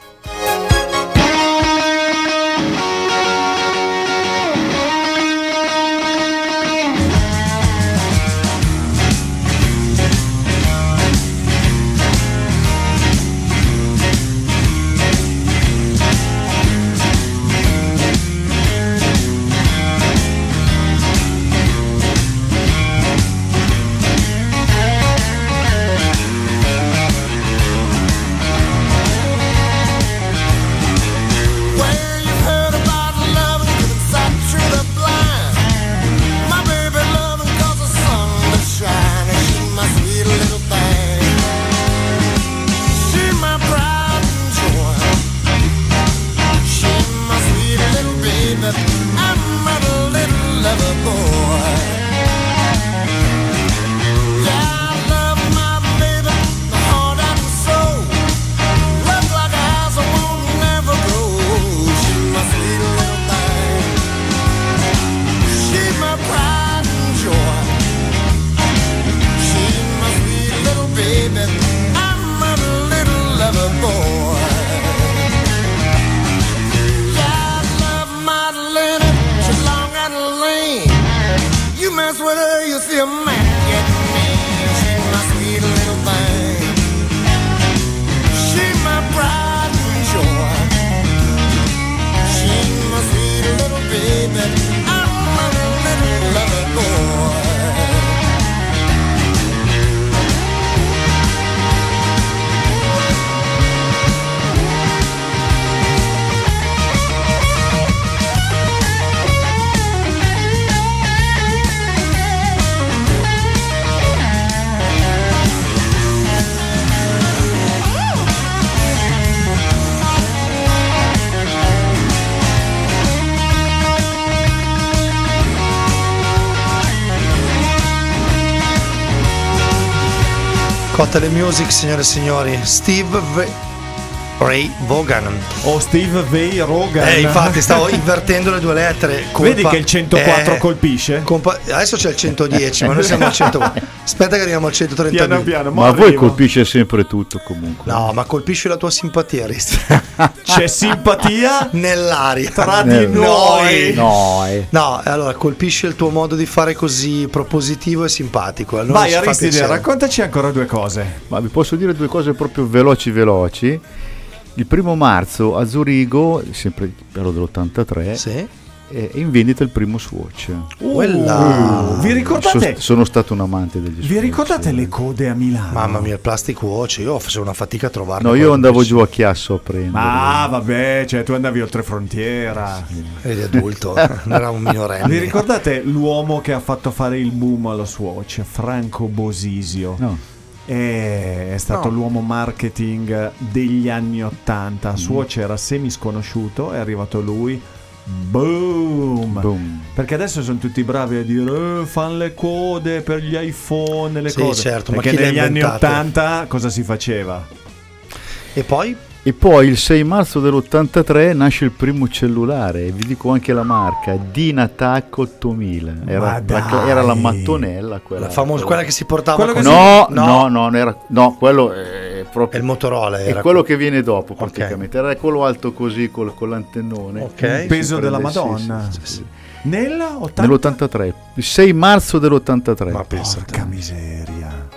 Cocktail Music, signore e signori, Steve V- Ray Vaughan. O Steve V. Rogan. Eh, infatti stavo invertendo le due lettere. colpa- Vedi che il 104 Eh, colpisce? colpa- Adesso c'è il 110, ma noi siamo al 104. Aspetta che arriviamo al 132. Piano piano, Ma a voi colpisce sempre tutto comunque. No, ma colpisci la tua simpatia, Risti. C'è simpatia nell'aria tra di Nel- noi. No, eh. Allora colpisce il tuo modo di fare così propositivo e simpatico. Allora Vai Aristide, raccontaci ancora due cose. Ma vi posso dire due cose proprio veloci veloci. Il primo marzo a Zurigo, sempre quello dell'83, Sì. è in vendita il primo Swatch. Quella. Vi ricordate? So- sono stato un amante degli Vi Swatch. ricordate le code a Milano? Mamma mia, il plastic watch, io facevo una fatica a trovarlo. No, io andavo giù a Chiasso a prendere. Ma vabbè, cioè tu andavi oltre frontiera. Eri adulto, non era un minorenne. Vi ricordate l'uomo che ha fatto fare il boom allo Swatch? Franco Bosisio. No. È, è stato No. l'uomo marketing degli anni 80. Swatch era semi sconosciuto, è arrivato lui. Boom! Boom. Perché adesso sono tutti bravi a dire eh, fanno le code per gli iPhone e le Sì, cose. certo, ma Perché ha negli anni inventate? 80 cosa si faceva? E poi? E poi il 6 marzo dell'83 nasce il primo cellulare, e vi dico anche la marca, Dynatac 8000. Ma Era, la, era la mattonella quella. La famosa, quella che si portava Quello con No, no, no, no, non era, no, quello è È proprio... il Motorola È era quello que- che viene dopo praticamente, era quello alto così col, con l'antennone. Ok. Il peso si della Madonna. sì, sì, sì. Nella 80? Nell'83, il 6 marzo dell'83. Ma. Porca miseria.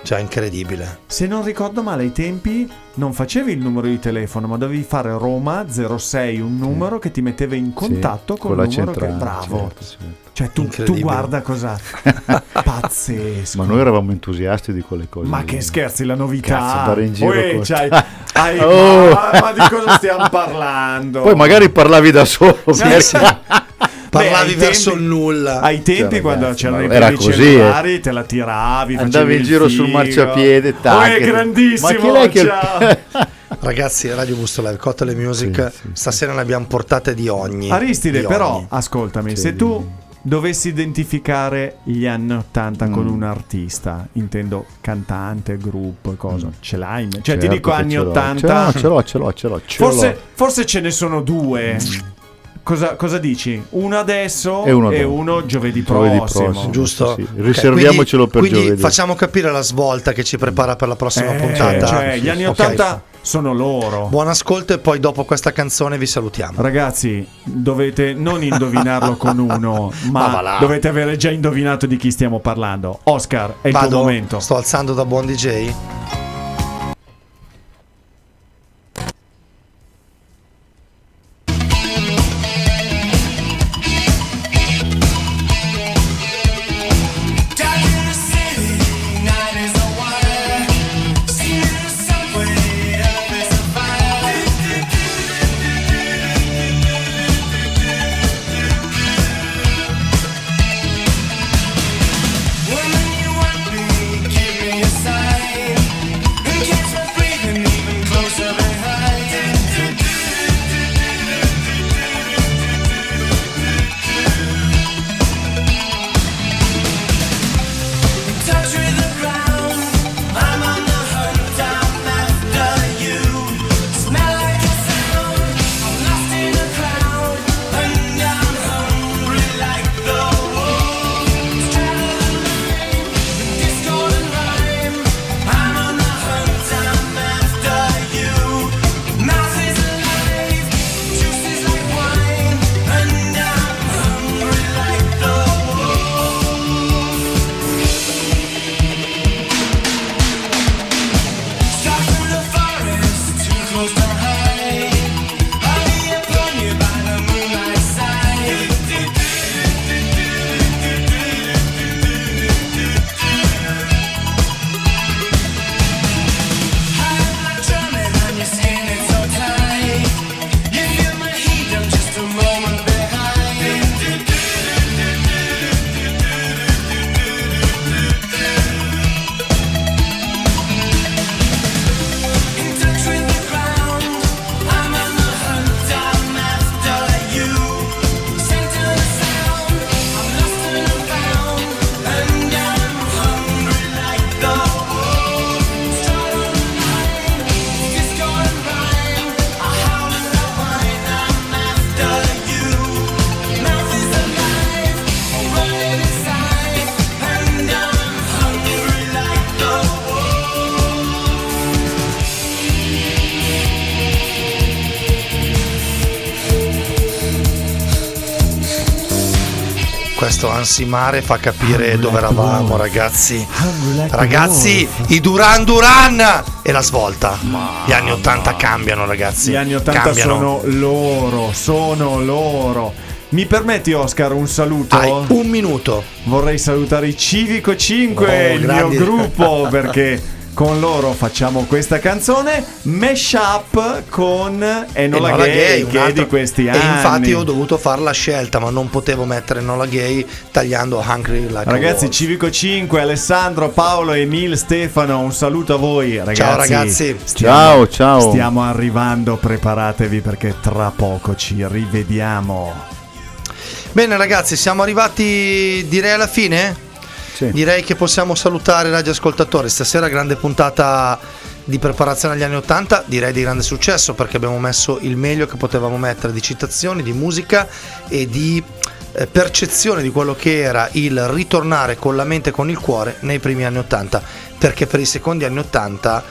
Cioè, incredibile. Se non ricordo male, ai tempi non facevi il numero di telefono, ma dovevi fare Roma 06, un numero che ti metteva in contatto Sì, con il la numero che centrale, bravo. certo, certo. Cioè tu, tu guarda cosa pazzesco. Ma noi eravamo entusiasti di quelle cose. Ma lì. che scherzi, la novità. Cazzo, andare in giro con- c'hai- hai- Oh. ma, ma di cosa stiamo parlando? Poi magari parlavi da solo. perché- Parlavi ai verso tempi- il nulla. Ai tempi, Cioè, quando ragazzi, c'erano i primi così, cellulari, te la tiravi. Andavi in giro sul figo. marciapiede, tac. Uè, grandissimo. Ma chi è che. Ragazzi, Radio Busto Live, Cotta Music, Sì, sì, stasera ne abbiamo portate di ogni. Aristide, di però, ogni. ascoltami, Sì, se tu dovessi identificare gli anni 80 con Mm. un artista, intendo cantante, gruppo e cosa, ce l'hai? Cioè, Certo ti dico anni ce l'ho. 80. Ce l'ho, ce l'ho, ce l'ho, ce l'ho. Forse, forse ce ne sono due. Cosa, cosa dici? Uno adesso E uno e uno giovedì Giovedì prossimo. prossimo. Giusto? Sì, riserviamocelo per quindi, giovedì. Quindi facciamo capire la svolta che ci prepara per la prossima Eh, puntata. cioè, gli anni Ok. 80 sono loro. Buon ascolto e poi dopo questa canzone vi salutiamo. Ragazzi, dovete non indovinarlo con uno, Ma ma dovete avere già indovinato di chi stiamo parlando. Oscar, è il tuo Vado, momento. sto alzando da buon DJ. Questo ansimare fa capire dove eravamo, wolf. ragazzi. Ragazzi, i Duran Duran e la svolta. Gli anni 80 cambiano, ragazzi. Gli anni 80 cambiano. sono loro, sono loro. Mi permetti Oscar un saluto? Hai un minuto. Vorrei salutare i Civico 5, Oh, il grandi. mio gruppo, perché con loro facciamo questa canzone Mesh Up con Enola Enola Gay, un che è altro- di questi E anni. infatti ho dovuto fare la scelta, ma non potevo mettere Nola Gay tagliando Hungry Like Ragazzi. Civico 5, Alessandro, Paolo, Emil, Stefano, un saluto a voi. Ragazzi, Ciao, ragazzi. Ciao, ciao. Stiamo arrivando, preparatevi perché tra poco ci rivediamo. Bene ragazzi, siamo arrivati direi alla fine? Sì. Direi che possiamo salutare radioascoltatori. Stasera grande puntata di preparazione agli anni 80, direi di grande successo perché abbiamo messo il meglio che potevamo mettere di citazioni, di musica e di eh, percezione di quello che era il ritornare con la mente e con il cuore nei primi anni 80, perché per i secondi anni 80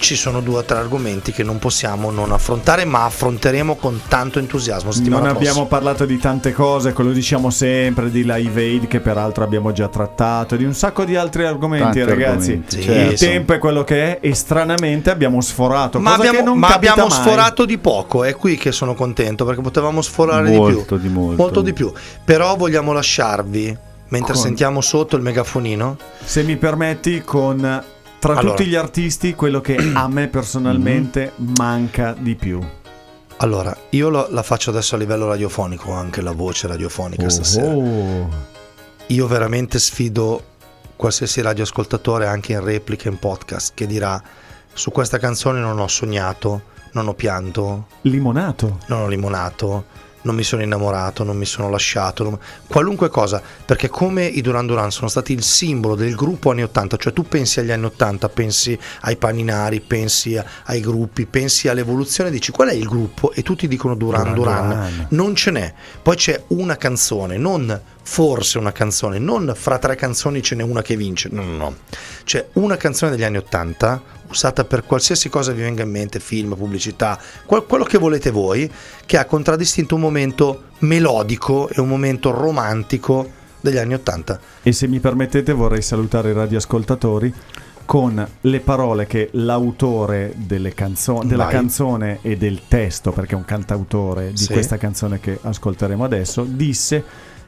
ci sono due o tre argomenti che non possiamo non affrontare, ma affronteremo con tanto entusiasmo. settimana Non prossima. abbiamo parlato di tante cose, quello diciamo sempre, di Live Aid che peraltro abbiamo già trattato, di un sacco di altri argomenti Tanti ragazzi. argomenti, Sì, certo. Il tempo è quello che è e stranamente abbiamo sforato, Ma cosa che abbiamo, non ma abbiamo mai. sforato di poco, è qui che sono contento perché potevamo sforare Molto, di più. di molto. di più. Però vogliamo lasciarvi, mentre Con- sentiamo sotto il megafonino, Se mi permetti con tra Allora. tutti gli artisti quello che a me personalmente manca di più. allora io lo- la faccio adesso a livello radiofonico, anche la voce radiofonica stasera. Oh. Io veramente sfido qualsiasi radioascoltatore, anche in replica, in podcast, che dirà su questa canzone non ho sognato, non ho pianto, Limonato. non ho limonato, non mi sono innamorato, non mi sono lasciato, non- qualunque cosa, perché come i Duran Duran sono stati il simbolo del gruppo anni 80, cioè tu pensi agli anni 80, pensi ai paninari, pensi ai gruppi, pensi all'evoluzione, dici qual è il gruppo? E tutti dicono Duran Duran Duran, Duran. non ce n'è, poi c'è una canzone, non forse una canzone, non fra tre canzoni ce n'è una che vince, no no no, c'è una canzone degli anni 80 usata per qualsiasi cosa vi venga in mente, film, pubblicità, quel- quello che volete voi, che ha contraddistinto un momento melodico e un momento romantico degli anni 80. E se mi permettete vorrei salutare i radioascoltatori con le parole che l'autore delle canzo- della Vai. canzone e del testo, perché è un cantautore di Sì. questa canzone che ascolteremo adesso, disse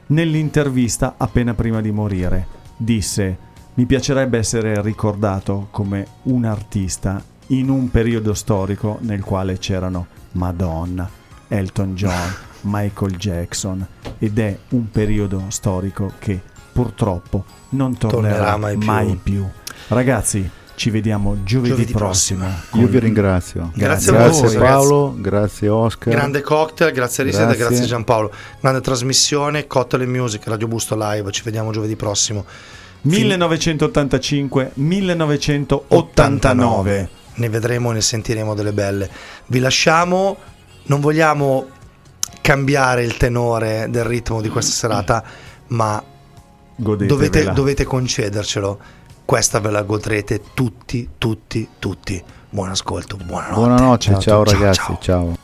nell'intervista appena prima di morire, disse mi piacerebbe essere ricordato come un artista in un periodo storico nel quale c'erano Madonna, Elton John, Michael Jackson ed è un periodo storico che purtroppo non tornerà, Tornerà mai mai, più. più. Ragazzi, ci vediamo giovedì, Giovedì prossimo. Io vi ringrazio. Grazie a Grazie voi, Paolo, grazie Oscar. Grande cocktail, grazie Risa e Grazie. grazie Giampaolo. Grande trasmissione, Cocktail e Music, Radio Busto Live, ci vediamo giovedì prossimo. 1985-1989. Ne vedremo e ne sentiremo delle belle. Vi lasciamo, non vogliamo cambiare il tenore del ritmo di questa serata, ma dovete, Godetevela. dovete concedercelo. Questa ve la godrete tutti, tutti, tutti. Buon ascolto, buonanotte. Buonanotte, Ciao ciao, ragazzi, Ciao, ciao.